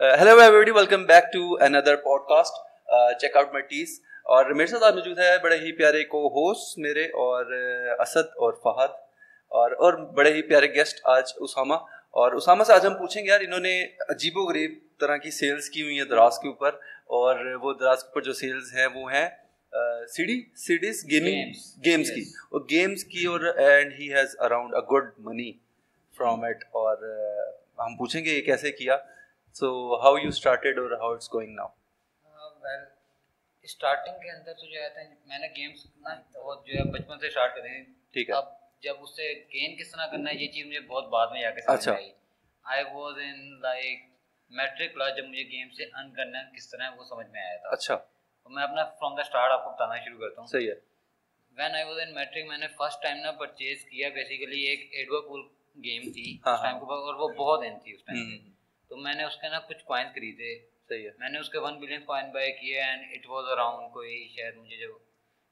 Hello every welcome back to another podcast check out my ٹیز اور میرے ساتھ آج موجود ہے بڑے ہی پیارے کو ہوسٹ میرے اور اسد اور فہد اور اور بڑے ہی پیارے گیسٹ آج اسامہ. اور اسامہ سے آج ہم پوچھیں گے یار انہوں نے عجیب و غریب طرح کی سیلز کی ہوئی ہیں دراز کے اوپر اور وہ دراز کے اوپر جو سیلز ہیں وہ ہیں C D C D's gaming games کی. اور گیمس کی اور and he has around a good money from eight اور ہم پوچھیں گے یہ کیسے کیا. سو ہاؤ یو اسٹارٹیڈ اور how it's going now well starting کے اندر تو جو ہے میں نے گیمس نا جو ہے بچپن سے اسٹارٹ کرے ٹھیک ہے۔ اب جب اس سے گین کس طرح کرنا ہے یہ چیز مجھے بہت بعد میں جا کے سمجھ آئی۔ I was in like matric class جب مجھے گیم سے ارن کرنا کس طرح وہ سمجھ میں آیا تھا۔ اچھا۔ میں اپنا فرام دا اسٹارٹ آپ کو بتانا شروع کرتا ہوں۔ صحیح ہے۔ When I was in matric میں نے فرسٹ ٹائم نا پرچیز کیا بیسیکلی ایک ایڈوا پول گیم تھی۔ اس ٹائم کے بعد اور وہ بہت ان تھی اس ٹائم تو میں نے اس کے نا کچھ کوائن خریدے۔ صحیح ہے۔ میں نے اس کے ون بلین کوائن بائی کیے اینڈ اٹ واز اراؤنڈ کوئی شاید مجھے جو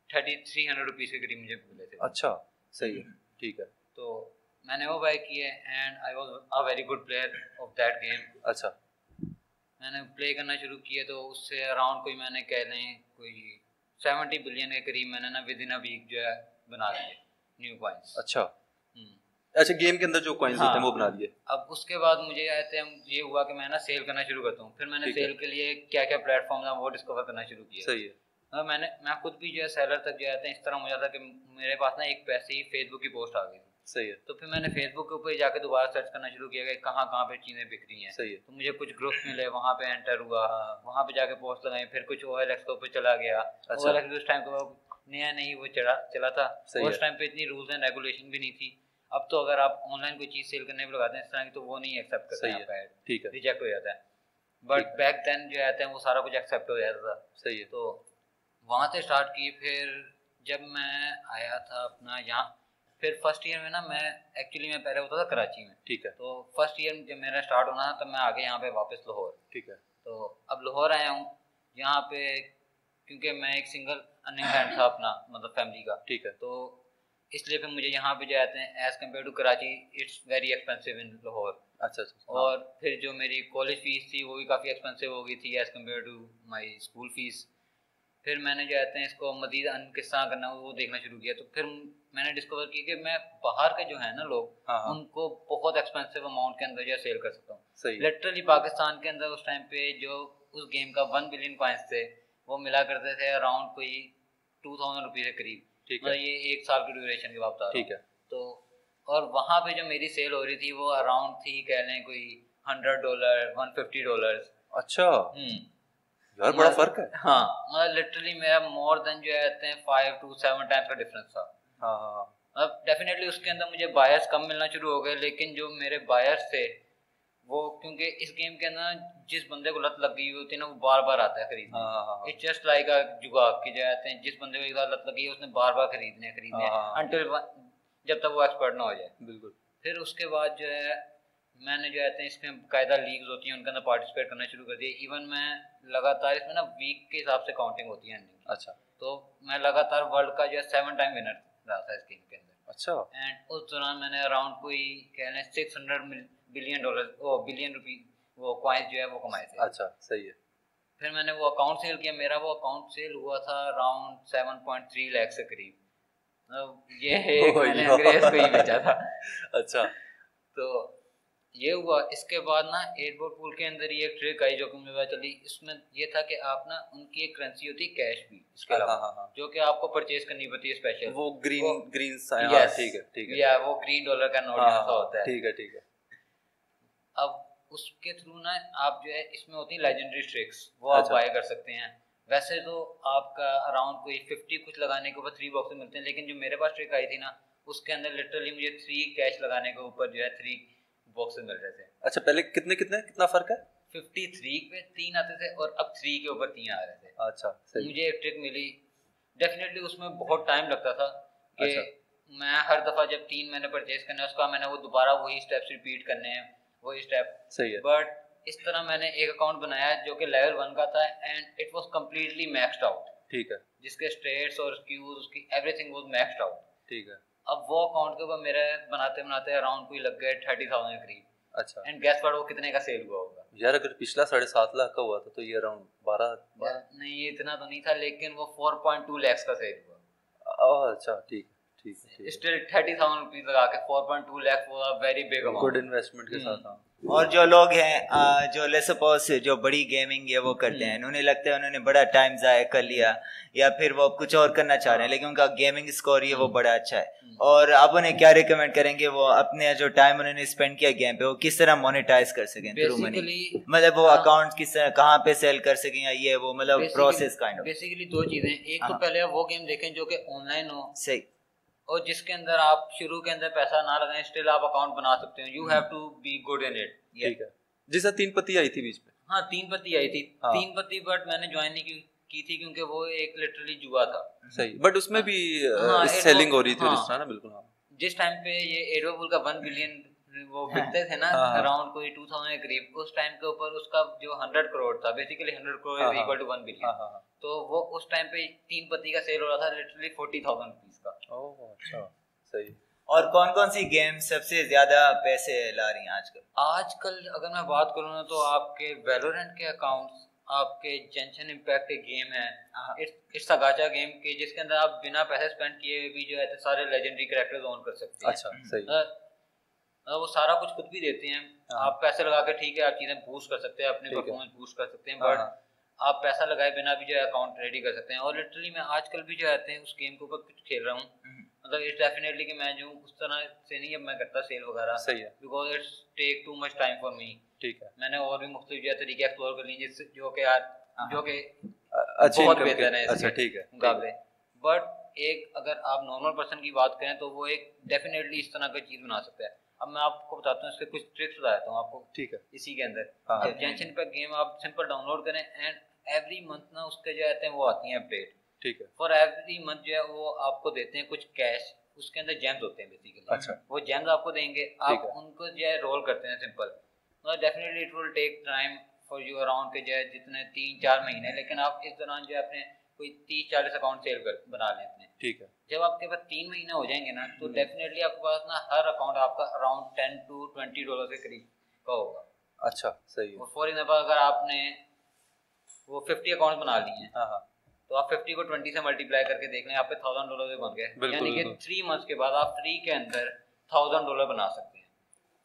تھرٹی تھری ہنڈریڈ روپیز کے قریب مجھے ملے تھے۔ اچھا صحیح ہے ٹھیک ہے۔ تو میں نے وہ بائی کیے and I was a very good player of that game اچھا۔ میں نے پلے کرنا شروع کیا تو اس سے اراؤنڈ کوئی میں نے کہہ لیں کوئی سیونٹی بلین کے قریب میں نے نا ود ان اے ویک جو ہے بنا دیے نیو کوائنس اچھا۔ اچھا گیم کے اندر جو کوائنس ہوتے ہیں وہ بنا دیے۔ اب اس کے بعد مجھے آتے ہیں یہ ہوا کہ میں نا سیل کرنا شروع کرتا ہوں۔ پھر میں نے سیل کے لیے کیا کیا پلیٹ فارم تھا وہ ڈسکور کرنا شروع کیا۔ صحیح ہے۔ میں نے میں خود بھی جو ہے سیلر تک جو ہیں اس طرح مجھے تھا کہ میرے پاس نا ایک پیسے ہی فیس بک کی پوسٹ آ گئی۔ تھی صحیح ہے۔ تو پھر میں نے فیس بک کے اوپر جا کے دوبارہ سرچ کرنا شروع کیا کہ کہاں کہاں پہ چیزیں بک رہی ہیں۔ صحیح ہے۔ تو مجھے کچھ گروپ ملے وہاں پہ انٹر ہوا وہاں پہ جا کے پوسٹ لگائی پھر کچھ او ایل ایکس کے اوپر چلا گیا۔ او ایل ایکس اس ٹائم کو نیا نہیں وہ چلا چلا تھا۔ اس ٹائم پہ اتنی رولس اینڈ ریگولیشن بھی نہیں تھی۔ اب تو اگر آپ آن لائن کوئی چیز سیل کرنے پہ لگاتے ہیں اس طرح کی تو وہ نہیں ایکسیپٹ کرتے ہیں ٹھیک ہے۔ ریجیکٹ ہو جاتا ہے۔ بٹ بیک دین جو آتے ہیں وہ سارا کچھ ایکسیپٹ ہو جاتا تھا۔ صحیح ہے۔ تو وہاں سے اسٹارٹ کی پھر جب میں آیا تھا اپنا یہاں پھر فرسٹ ایئر میں نا میں ایکچولی میں پہلے ہوتا تھا کراچی میں۔ ٹھیک ہے۔ تو فرسٹ ایئر جب میرا اسٹارٹ ہونا تھا تب میں آگے یہاں پہ واپس لاہور۔ ٹھیک ہے۔ تو اب لاہور آیا ہوں یہاں پہ کیونکہ میں ایک سنگل ارننگ مین تھا اپنا مطلب فیملی کا۔ ٹھیک ہے۔ تو اس لیے پھر مجھے یہاں پہ جو آتے ہیں as compare to Karachi it's very expensive in Lahore اچھا اچھا اور پھر جو میری کالج فیس تھی وہ بھی کافی ایکسپینسو ہو گئی تھی as compare to my school fees پھر میں نے جو آتے ہیں اس کو مزید ان کس طرح کرنا وہ دیکھنا شروع کیا تو پھر میں نے ڈسکور کی کہ میں باہر کے جو ہیں نا لوگ ان کو بہت ایکسپینسو اماؤنٹ کے اندر جو سیل کر سکتا ہوں۔ لٹرلی پاکستان کے اندر اس ٹائم پہ جو اس گیم کا ون بلین کوائنس تھے وہ ملا کرتے تھے اراؤنڈ کوئی ٹو تھاؤزینڈ روپیز کے قریب۔ مطلب یہ ایک سال کی ڈیوریشن کے بعد ٹھیک ہے۔ تو اور وہاں پہ جو میری سیل ہو رہی تھی وہ اراؤنڈ تھی کہہ لیں کوئی hundred dollar one fifty dollar اچھا۔ یار بڑا فرق ہے۔ ہاں مطلب لٹرلی میرا مور دین جو ہے فائیو ٹو سیون ٹائمس کا ڈفرینس تھا۔ ہاں ہاں مطلب ڈیفینیٹلی اس کے اندر مجھے کم ملنا شروع ہو گئے لیکن جو میرے بائرس تھے وہ کیونکہ اس گیم کے اندر جس بندے کو لت لگ گئی ہوتی ہے نا وہ بار بار آتا ہے خریدنے۔ اٹس جسٹ لائک جگا کی جاتے ہیں جس بندے کو لت لگی ہے اس نے بار بار خریدنے خریدنے۔ انٹل جب تک وہ ایکسپرٹ نہ ہو جائے۔ بالکل۔ پھر اس کے بعد جو ہے میں نے جو ہے اس میں باقاعدہ لیگز ہوتی ہیں ان کے اندر پارٹیسپیٹ کرنا شروع کر دیا ایون میں لگاتار اس میں نا ویک کے حساب سے کاؤنٹنگ ہوتی ہے اچھا۔ تو میں لگاتار ورلڈ کا جو ہے سیون ٹائم ونر رہا تھا اس گیم کے اندر۔ اچھا۔ اینڈ اس دوران میں نے اراؤنڈ کوئی کہہ لیں سکس ہنڈریڈ بلین ڈالر وہ بلین روپی وہ کوائنس جو ہے وہ کمائے تھے۔ اچھا صحیح ہے۔ پھر میں نے وہ اکاؤنٹ سیل کیا میرا وہ اکاؤنٹ سیل ہوا تھا around seven point three lakh سے قریب۔ یہ ہے انگریز کو ہی بیچا تھا۔ اچھا۔ تو یہ ہوا۔ اس کے بعد نا ایئرپورٹ پول کے اندر یہ ایک ٹرک آئی جو کہ مجھے پتا چلی۔ اس میں یہ تھا کہ آپ نا ان کی ایک کرنسی ہوتی ہے کیش بھی اس کے علاوہ۔ جو کہ آپ کو پرچیز کرنی پڑتی ہے اسپیشل وہ گرین گرین ٹھیک ہے ٹھیک ہے۔ یا وہ گرین ڈالر کا نوٹ ہوتا ہے۔ ٹھیک ہے ٹھیک ہے۔ اب اس کے تھرو نا آپ جو ہے اس میں ہوتی ہیں لیجنڈری ٹرکس وہ آپ بائی کر سکتے ہیں۔ ویسے تو آپ کا اراؤنڈ کوئی ففٹی کچھ لگانے کے اوپر تھری باکس ملتے ہیں لیکن جو میرے پاس ٹرک آئی تھی نا اس کے اندر لٹرلی مجھے تھری کیش لگانے کے اوپر جو ہے تھری باکس مل رہے تھے۔ اچھا پہلے کتنے کتنے کتنا فرق ہے؟ ففٹی تھری پہ تین آتے تھے اور اب تھری کے اوپر تین آ رہے تھے۔ اچھا مجھے ایک ٹرک ملی۔ ڈیفینیٹلی اس میں بہت ٹائم لگتا تھا کہ میں ہر دفعہ جب تین میں نے پرچیز کرنا ہے اس کا میں نے وہ دوبارہ وہی اسٹیپس ریپیٹ کرنے ہیں۔ وہی اسٹیپ صحیح ہے۔ بٹ اس طرح میں نے ایک اکاؤنٹ بنایا جو کہ لیول ون کا تھا and it was completely maxed out ٹھیک ہے۔ جس کے اسٹیٹس اور کیوز اس کی everything was maxed out ٹھیک ہے۔ اب وہ اکاؤنٹ کے اوپر میرے بناتے بناتے اراؤنڈ کوئی لگ گئے تھرٹی تھاؤزینڈ قریب۔ اچھا۔ اینڈ گیس پر وہ کتنے کا سیل ہوا ہوگا؟ یار اگر پچھلا ساڑھے سات لاکھ کا ہوا تھا تو یہ اراؤنڈ بارہ نہیں یہ اتنا تو نہیں تھا لیکن وہ فور پوائنٹ ٹو لیکس کا سیل ہوا۔ اچھا ٹھیک۔ اسٹل تھرٹی تھاؤزینڈ روپیز لگا کے فور پوائنٹ ٹو لیکھ وہ ویری بگ گڈ انویسٹمنٹ کے ساتھ ہاں۔ اور جو لوگ ہیں جو لے سپوز جو بڑی گیمنگ ہے وہ کرتے ہیں انہیں لگتا ہے انہوں نے بڑا ٹائم ضائع کر لیا یا پھر وہ کچھ اور کرنا چاہ رہے ہیں لیکن ان کا گیمنگ اسکور یہ وہ بڑا اچھا ہے۔ اور آپ انہیں کیا ریکمینڈ کریں گے؟ وہ اپنے جو ٹائم انہوں نے اسپینڈ کیا گیم پہ وہ کس طرح مونیٹائز کر سکیں تھرو منی مطلب وہ اکاؤنٹ ہاں۔ کس طرح کہاں پہ سیل کر سکیں یا یہ وہ مطلب پروسیس کائنڈ بیسیکلی دو چیزیں۔ ایک تو ہاں۔ پہلے وہ گیم دیکھیں جو کہ آن لائن ہو۔ صحیح۔ اور جس کے اندر آپ شروع کے اندر پیسہ نہ لگائیں اسٹل آپ اکاؤنٹ بنا سکتے ہیں. You have to be good in it ٹھیک ہے۔ جیسا تین پتی آئی تھی بیچ میں۔ ہاں تین پتی آئی تھی۔ ہاں۔ تین پتی بٹ میں نے جوائن نہیں کی تھی کیونکہ وہ ایک لٹرلی جوا تھا۔ صحیح۔ بٹ اس میں بھی سیلنگ ہاں، ہو رہی تھی ہاں۔ بالکل۔ جس ٹائم پہ یہ ایڈو پول کا ون بلین وہ بکتے تھے نا اراؤنڈ کوئی ٹو تھاؤزینڈ قریب اس ٹائم کے اوپر اس کا جو ہنڈریڈ کروڑ تھا basically hundred crore equal to one billion تو وہ اس ٹائم پہ تین پتی کا سیل ہو رہا تھا لٹرلی فورٹی تھاؤزینڈ روپیز کا۔ اچھا۔ صحیح۔ اور کون کون سی گیم سب سے زیادہ پیسے لا رہی ہیں آج کل؟ آج کل اگر میں بات کروں نا تو آپ کے ویلورنٹ کے اکاؤنٹس آپ کے جنشن امپیکٹ کے گیم ہیں اٹس گاچا گیم کے جس کے اندر آپ بنا پیسے اسپینڈ کیے بھی جو ہے سارے لیجنڈری کریکٹر آن کر سکتے ہیں۔ اچھا صحیح۔ وہ سارا کچھ خود بھی دیتے ہیں۔ ہاں۔ آپ پیسے لگا کے ٹھیک ہے آپ چیزیں بوسٹ کر سکتے ہیں اپنے پرفارمنس بوسٹ کر سکتے ہیں بٹ ہاں۔ آپ پیسہ لگائے بنا بھی جو ہے اکاؤنٹ ریڈی کر سکتے ہیں۔ اور لٹرلی میں آج کل بھی جو ہے اس گیم کے اوپر کچھ کھیل رہا ہوں۔ مطلب اٹس ڈیفینیٹلی کہ میں جو اس طرح سے نہیں اب میں کرتا سیل وغیرہ۔ صحیح ہے۔ Because it's take too much time for me ٹھیک ہے۔ میں نے اور بھی مختلف جو طریقے ایکسپلور کر لیے جس جو کہ جو کہ بہت بہتر ہے اچھا ٹھیک ہے۔ مقابلے۔ بٹ ایک اگر آپ نارمل پرسن کی بات کریں تو وہ ایک ڈیفینیٹلی اس طرح کا چیز بنا سکتا ہے۔ اب میں آپ کو بتاتا ہوں اس کے کچھ ٹرکس بتاتا ہوں آپ کو۔ ٹھیک ہے۔ اسی کے اندر۔ جینشن پہ گیم آپ سمپل ڈاؤن لوڈ کریں اینڈ ایوری منتھ نا اس کے جو آتے ہیں وہ آتی ہیں اپڈیٹ ٹھیک ہے۔ فار ایوری منتھ جو ہے وہ آپ کو دیتے ہیں کچھ کیش اس کے اندر جیمز ہوتے ہیں بیسیکلی اچھا۔ وہ جیمز آپ کو دیں گے۔ آپ ان کو جو ہے رول کرتے ہیں سمپل مطلب definitely it will take time for you around کے جو ہے جتنے تین چار مہینے لیکن آپ اس دوران جو ہے اپنے کوئی تیس چالیس اکاؤنٹ سیل کر بنا لیں اپنے۔ ٹھیک ہے۔ جب آپ کے پاس تین مہینے ہو جائیں گے نا تو ڈیفینیٹلی آپ کے پاس نا ہر اکاؤنٹ آپ کا around ten to twenty dollar کے قریب کا ہوگا۔ اچھا صحیح فار ایگزامپل اگر آپ نے وہ ففٹی اکاؤنٹ بنا لیے ہیں ہاں ہاں۔ تو آپ ففٹی کو ٹوینٹی سے ملٹی پلائی کر کے دیکھ لیں آپ پہ تھاؤزینڈ ڈالر بن گئے۔ یعنی کہ تھری منتھس کے بعد آپ فری کے اندر تھاؤزینڈ ڈالر بنا سکتے ہیں۔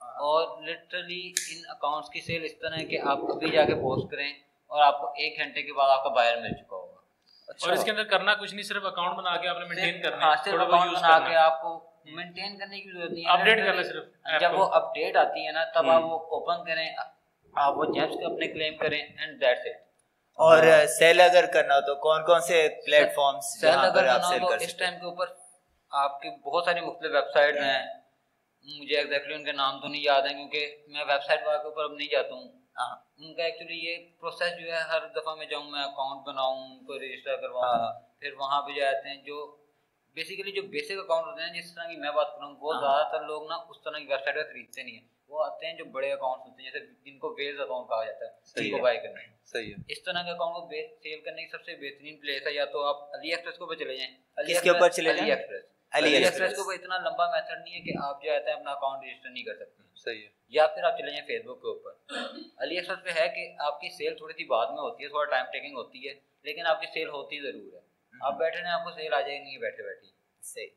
اور لٹرلی ان اکاؤنٹس کی سیل اس طرح ہے کہ آپ ابھی جا کے پوسٹ کریں اور آپ کو ایک گھنٹے کے بعد آپ کا بائر مل چکا ہوگا۔ اور اس کے اندر کرنا کچھ نہیں صرف اکاؤنٹ بنا کے آپ نے مینٹین کرنا ہاں صرف اکاؤنٹ بنا کے آپ کو مینٹین کرنے کی ضرورت نہیں ہے۔ اپڈیٹ کرنا صرف جب وہ اپڈیٹ آتی ہے نا تب آپ وہ اوپن کریں آپ وہ جیمس اپنے کلیم کریں اینڈ دیٹس اٹ اور سیل اگر کرنا ہو تو کون کون سے پلیٹ فارمز سیل اگر کرنا ہو تو اس ٹائم کے اوپر آپ کی بہت ساری مختلف ویب سائٹ ہیں مجھے ایگزیکٹلی ان کے نام تو نہیں یاد ہیں کیونکہ میں ویب سائٹ کے اوپر اب نہیں جاتا ہوں۔ ہاں۔ ان کا ایکچولی یہ پروسیس جو ہے ہر دفعہ میں جاؤں میں اکاؤنٹ بناؤں ان کو رجسٹر کرواؤں ہاں۔ پھر وہاں پہ جاتے ہیں۔ جو بیسیکلی جو بیسک اکاؤنٹ ہوتے ہیں جس طرح کی میں بات کروں وہ ہاں۔ زیادہ تر لوگ نا اس طرح کی ویب سائٹ پہ خریدتے نہیں ہیں۔ وہ آتے ہیں جو بڑے اکاؤنٹ ہوتے ہیں جیسے جن کو ویلز اکاؤنٹ کہا جاتا ہے جن کو بائی کرنا ہے۔ صحیح ہے۔ اس طرح کے اکاؤنٹ کو سیل کرنے کی سب سے بہترین پلیس ہے یا تو آپ علی ایکسپریس کو چلے جائیں۔ کس کے اوپر چلے علی ایکسپریس علی ایکسپریس کو اتنا لمبا میتھڈ نہیں ہے کہ آپ جو ہے اپنا اکاؤنٹ رجسٹر نہیں کر سکتے صحیح ہے یا پھر آپ چلے جائیں فیس بک کے اوپر علی ایکسپریس پہ ہے کہ آپ کی سیل تھوڑی سی بعد میں ہوتی ہے تھوڑا ٹائم ٹیکنگ ہوتی ہے لیکن آپ کی سیل ہوتی ضرور ہے آپ بیٹھے ہیں آپ کو سیل آ جائے گی بیٹھے بیٹھے صحیح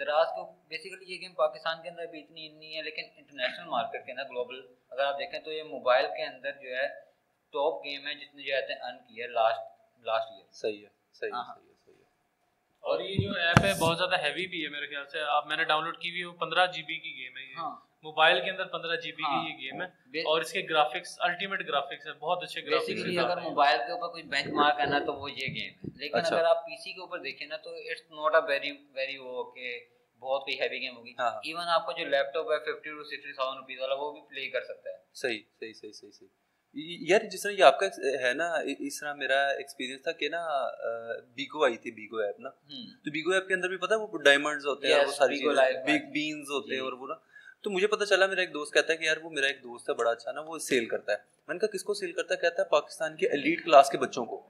دراز کو بیسیکلی یہ گیم پاکستان کے اندر بھی اتنی نہیں ہے لیکن انٹرنیشنل مارکیٹ کے اندر گلوبل اگر آپ دیکھیں تو یہ موبائل کے اندر جو ہے ٹاپ گیم ہے جس نے جو ہے ارن کی ہے لاسٹ لاسٹ ایئر صحیح ہے صحیح ہے صحیح ہے صحیح ہے اور یہ جو ایپ ہے بہت زیادہ ہیوی بھی ہے میرے خیال سے۔ آپ میں نے ڈاؤن لوڈ کی ہوئی وہ پندرہ جی بی کی گیم ہے یہ۔ موبائل کے اندر پندرہ جی بی کی یہ گیم ہے۔ اور اس کے گرافکس الٹیمیٹ گرافکس ہے بہت اچھے گرافکس اگر موبائل کے اوپر کوئی بینچ مارک ہے نا تو وہ یہ گیم ہے۔ لیکن اچھا۔ اگر آپ پی سی کے اوپر دیکھیں نا تو it's not a very very وہ کہ بہت کوئی ہیوی گیم ہوگی۔ ایون آپ کا جو لیپ ٹاپ ہے fifty to sixty thousand rupees والا وہ بھی پلے کر سکتا ہے۔ صحیح صحیح صحیح صحیح صحیح۔ یار جس طرح یہ آپ کا ہے نا اس طرح میرا ایکسپیرینس تھا کہ نا بیگو آئی تھی بیگو ایپ نا۔ تو بیگو ایپ کے اندر بھی پتا وہ ڈائمنڈز ہوتے ہیں وہ ساری بگ بینز ہوتے ہیں اور وہ نا۔ تو مجھے پتا چلا میرا ایک دوست کہتا ہے کہ یار وہ میرا ایک دوست ہے بڑا اچھا نا وہ سیل کرتا ہے۔ میں نے کہا کس کو سیل کرتا ہے؟ کہتا ہے پاکستان کے ایلیٹ کلاس کے بچوں کو۔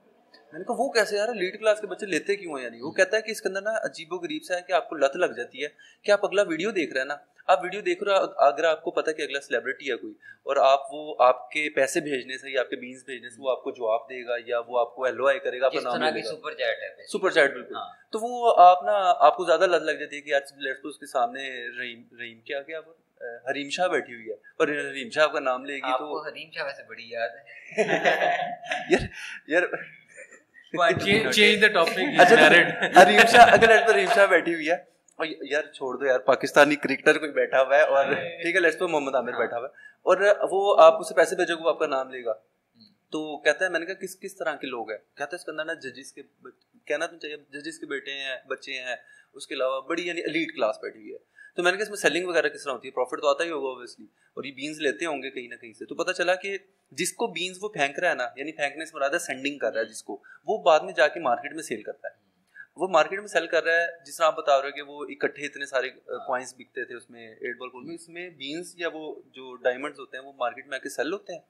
میں نے کہا وہ کیسے یار لیٹ کلاس کے بچے لیتے کیوں ہیں یعنی وہ کہتا ہے کہ اس کے اندر نا عجیب و غریب سا ہے کہ آپ کو لت لگ جاتی ہے۔ کہ آپ اگلا ویڈیو دیکھ رہے ہیں نا؟ آپ ویڈیو دیکھ رہے ہو اگر آپ کو پتا کہ اگلا سیلیبریٹی ہے کوئی اور آپ وہ آپ کے پیسے بھیجنے سے یا آپ کے بینس بھیجنے سے وہ آپ کو جواب دے گا یا وہ آپ کو ایلو آئی کرے گا آپ کا نام لے گا۔ سپر چیٹ ہے سپر چیٹ بالکل۔ ہاں۔ تو وہ آپ نا آپ کو زیادہ لت لگ جاتی ہے کہ یار لیٹس اس کے سامنے رحیم رحیم کیا کیا حریم شاہ بیٹھی ہوئی ہے۔ اور حریم شاہ کا نام لے گی تو حریم شاہ ویسے بڑی یاد ہے۔ یار یار۔ بیٹھی ہوئی ہے یار چھوڑ دو یار پاکستانی کرکٹر کوئی بیٹھا ہوا ہے اور ٹھیک ہے لیٹس پہ محمد عامر بیٹھا ہوا ہے۔ اور وہ آپ اسے پیسے بھیجو گے وہ آپ کا نام لے گا۔ تو کہتا ہے میں نے کہا کس کس طرح کے لوگ ہیں؟ کہتا ہے اس کے اندر نا ججز کے کہنا تو چاہیے ججز کے بیٹے ہیں بچے ہیں اس کے علاوہ بڑی یعنی الیٹ کلاس بیٹھی ہوئی ہے۔ تو میں نے کہا اس میں سیلنگ وغیرہ کس طرح ہوتی ہے؟ پروفٹ تو آتا ہی ہوگا اوبیسلی اور یہ بینس لیتے ہوں گے کہیں نہ کہیں سے۔ تو پتہ چلا کہ جس کو بینس وہ پھینک رہا ہے نا یعنی پھینکنے سے مراد ہے سینڈنگ کر رہا ہے جس کو وہ بعد میں جا کے مارکیٹ میں سیل کرتا ہے۔ وہ مارکیٹ میں سیل کر رہا ہے، جس طرح آپ بتا رہے ہو کہ وہ اکٹھے اتنے سارے کوائنس بکتے تھے اس میں ایٹ بال پول میں، اس میں بینس یا وہ جو ڈائمنڈز ہوتے ہیں وہ مارکیٹ میں آ کے سیل ہوتے ہیں۔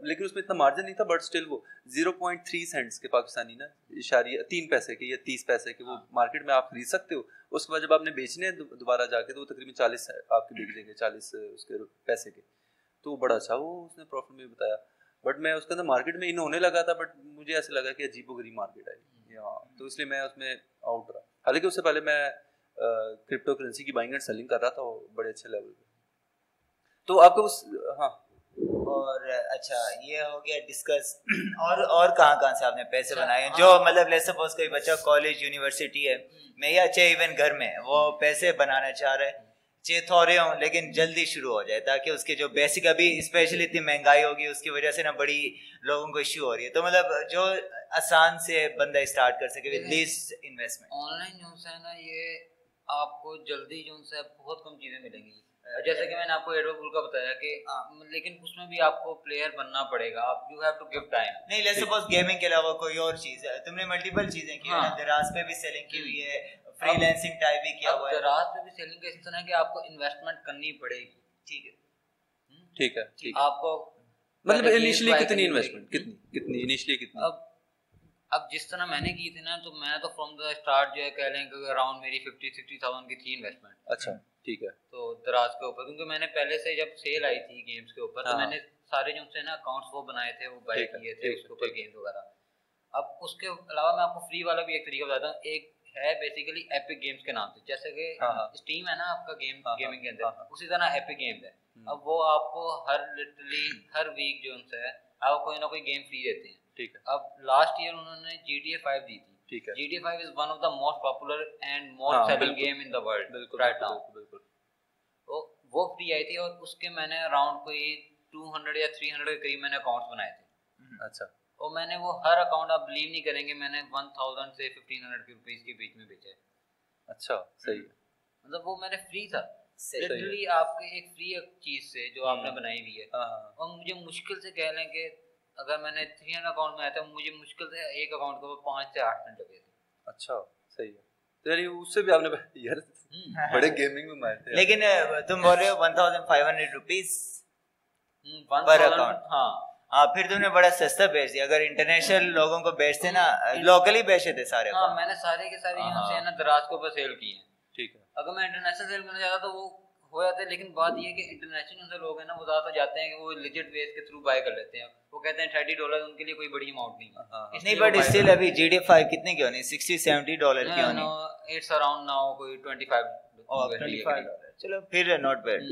لیکن اس میں اتنا مارجن نہیں تھا بٹ اسٹل وہ زیرو پوائنٹ تھری سینٹس کے پاکستانی نا، اشاریہ تین پیسے کے یا تیس پیسے کے وہ مارکیٹ میں آپ خرید سکتے ہو۔ اس کے بعد جب آپ نے بیچنے ہیں دوبارہ جا کے تو وہ تقریباً چالیس آپ کے بک جائیں گے چالیس اس کے پیسے کے۔ تو بڑا اچھا وہ اس نے پروفٹ میں بتایا۔ بٹ میں اس کے اندر مارکیٹ میں ان ہونے لگا تھا بٹ مجھے ایسا لگا کہ عجیب و غریب مارکیٹ ہے ہاں تو اس لیے میں اس میں آؤٹ رہا۔ حالانکہ اس سے پہلے میں کرپٹو کرنسی کی بائنگ اینڈ سیلنگ کر رہا تھا بڑے اچھے لیول پہ۔ تو آپ کو اس ہاں۔ اور اچھا یہ ہو گیا ڈسکس اور اور کہاں کہاں سے آپ نے پیسے اچھا، بنائے؟ جو ہاں۔ مطلب لیٹ سپوز کوئی بچہ کالج یونیورسٹی ہے میں یا چاہے ایون گھر میں وہ پیسے بنانا چاہ رہے چاہے تھوڑے ہوں لیکن جلدی شروع ہو جائے تاکہ اس کے جو بیسک ابھی اسپیشلی اتنی مہنگائی ہوگی اس کی وجہ سے نا بڑی لوگوں کو ایشو ہو رہی ہے۔ تو مطلب جو آسان سے بندہ اسٹارٹ کر سکے with least investment online جو ہے نا یہ آپ کو جلدی جو ہے بہت کم چیزیں ملیں گی. جیسے کہ میں نے آپ کو ایڈو بول کا بتایا کہ لیکن اس میں بھی آپ کو پلیئر بننا پڑے گا. آپ you have to give time نہیں لیٹس سپوز گیمنگ کے علاوہ کوئی اور چیز ہے. تم نے ملٹیپل چیزیں کی ہیں. ہاں۔ دراز پہ بھی سیلنگ کی ہوئی ہے. فری لینسنگ ٹائپ بھی کیا ہوا ہے. دراز پہ بھی سیلنگ اس طرح کہ آپ کو انویسٹمنٹ کرنی پڑے گی. ٹھیک ہے. ٹھیک ہے آپ کو مطلب انیشلی کتنی انویسٹمنٹ کتنی؟ کتنی؟ انیشلی کتنی؟ اب اب جس طرح میں نے کی تھی نا تو میں تو فرام دا اسٹارٹ جو ہے کہہ لیں کہ اراؤنڈ میری ففٹی سکسٹی تھاؤزینڈ کی تھی انویسٹمنٹ اچھا ٹھیک ہے۔ تو دراز کے اوپر کیونکہ میں نے پہلے سے جب سیل آئی تھی گیمس کے اوپر تو میں نے سارے جو سے نا اکاؤنٹس وہ بنائے تھے وہ بائی کیے تھے اس کے اوپر گیمس وغیرہ۔ اب اس کے علاوہ میں آپ کو فری والا بھی ایک طریقہ بتاتا ہوں۔ ایک ہے بیسیکلی ایپک گیمس کے نام سے۔ جیسے کہ اسٹیم ہے نا آپ کا گیم گیمنگ کے اندر۔ اسی طرح ایپک گیمز ہے۔ اب وہ آپ کو ہر لٹرلی ہر ویک جو ان سے ہے آپ کوئی نہ کوئی گیم فری دیتے ہیں۔ ٹھیک ہے۔ اب لاسٹ ایئر انہوں نے جی ٹی اے فائیو دی تھی۔ ٹھیک ہے۔ G T A five is one of the most popular and most selling game in the world right now بالکل وہ فری آئی تھی اور اس کے میں نے اراؤنڈ کوئی ٹو ہنڈریڈ یا تھری ہنڈریڈ کے قریب میں نے اکاؤنٹس بنائے تھے۔ اچھا۔ اور میں نے وہ ہر اکاؤنٹ آپ بلیو نہیں کریں گے میں نے ون تھاؤزینڈ سے ففٹین ہنڈریڈ کے روپیز کے بیچ میں بیچا ہے۔ اچھا صحیح۔ مطلب وہ میں نے فری تھا۔ لٹرلی آپ کے ایک فری چیز سے جو آپ نے بنائی ہوئی ہے۔ ہاں، ہاں۔ اور مجھے مشکل سے کہہ لیں کہ اگر میں نے تھری ہنڈریڈ اکاؤنٹ میں آیا تھا مجھے مشکل سے ایک اکاؤنٹ کو پانچ سے آٹھ منٹ لگے تھے۔ اچھا صحیح ہے۔ یعنی اس سے بھی آپ نے یار بڑے گیمنگ میں مارتے ہیں لیکن تم بول رہے ہو 1500 روپیز پر اکاؤنٹ ہاں۔ ہاں پھر تم نے بڑا سستا بیچ دیا۔ اگر انٹرنیشنل لوگوں کو بیچتے نا لوکلی بیچے تھے سارے ہاں میں نے سارے کے سارے یہاں سے نا دراز کے اوپر سیل کی ہیں ٹھیک ہے۔ اگر میں انٹرنیشنل سیل کرنا چاہتا تو وہ ہو جاتا ہے لیکن بات یہ ہے کہ انٹرنیشنل جو لوگ ہیں نا وہ زیادہ جاتے ہیں کہ وہ لیجٹ ویز کے تھرو بائی کر لیتے ہیں۔ وہ کہتے ہیں تھرٹی ڈالر ان کے لیے کوئی بڑی اماؤنٹ نہیں ہے۔ ہاں، نہیں بٹ اسٹل ابھی جی ڈی فائیو کتنے کی ہونی سکسٹی سیونٹی ڈالر کی ہونی اٹس اراؤنڈ ناؤ کوئی ٹوینٹی فائیو چلو پھر ناٹ بیڈ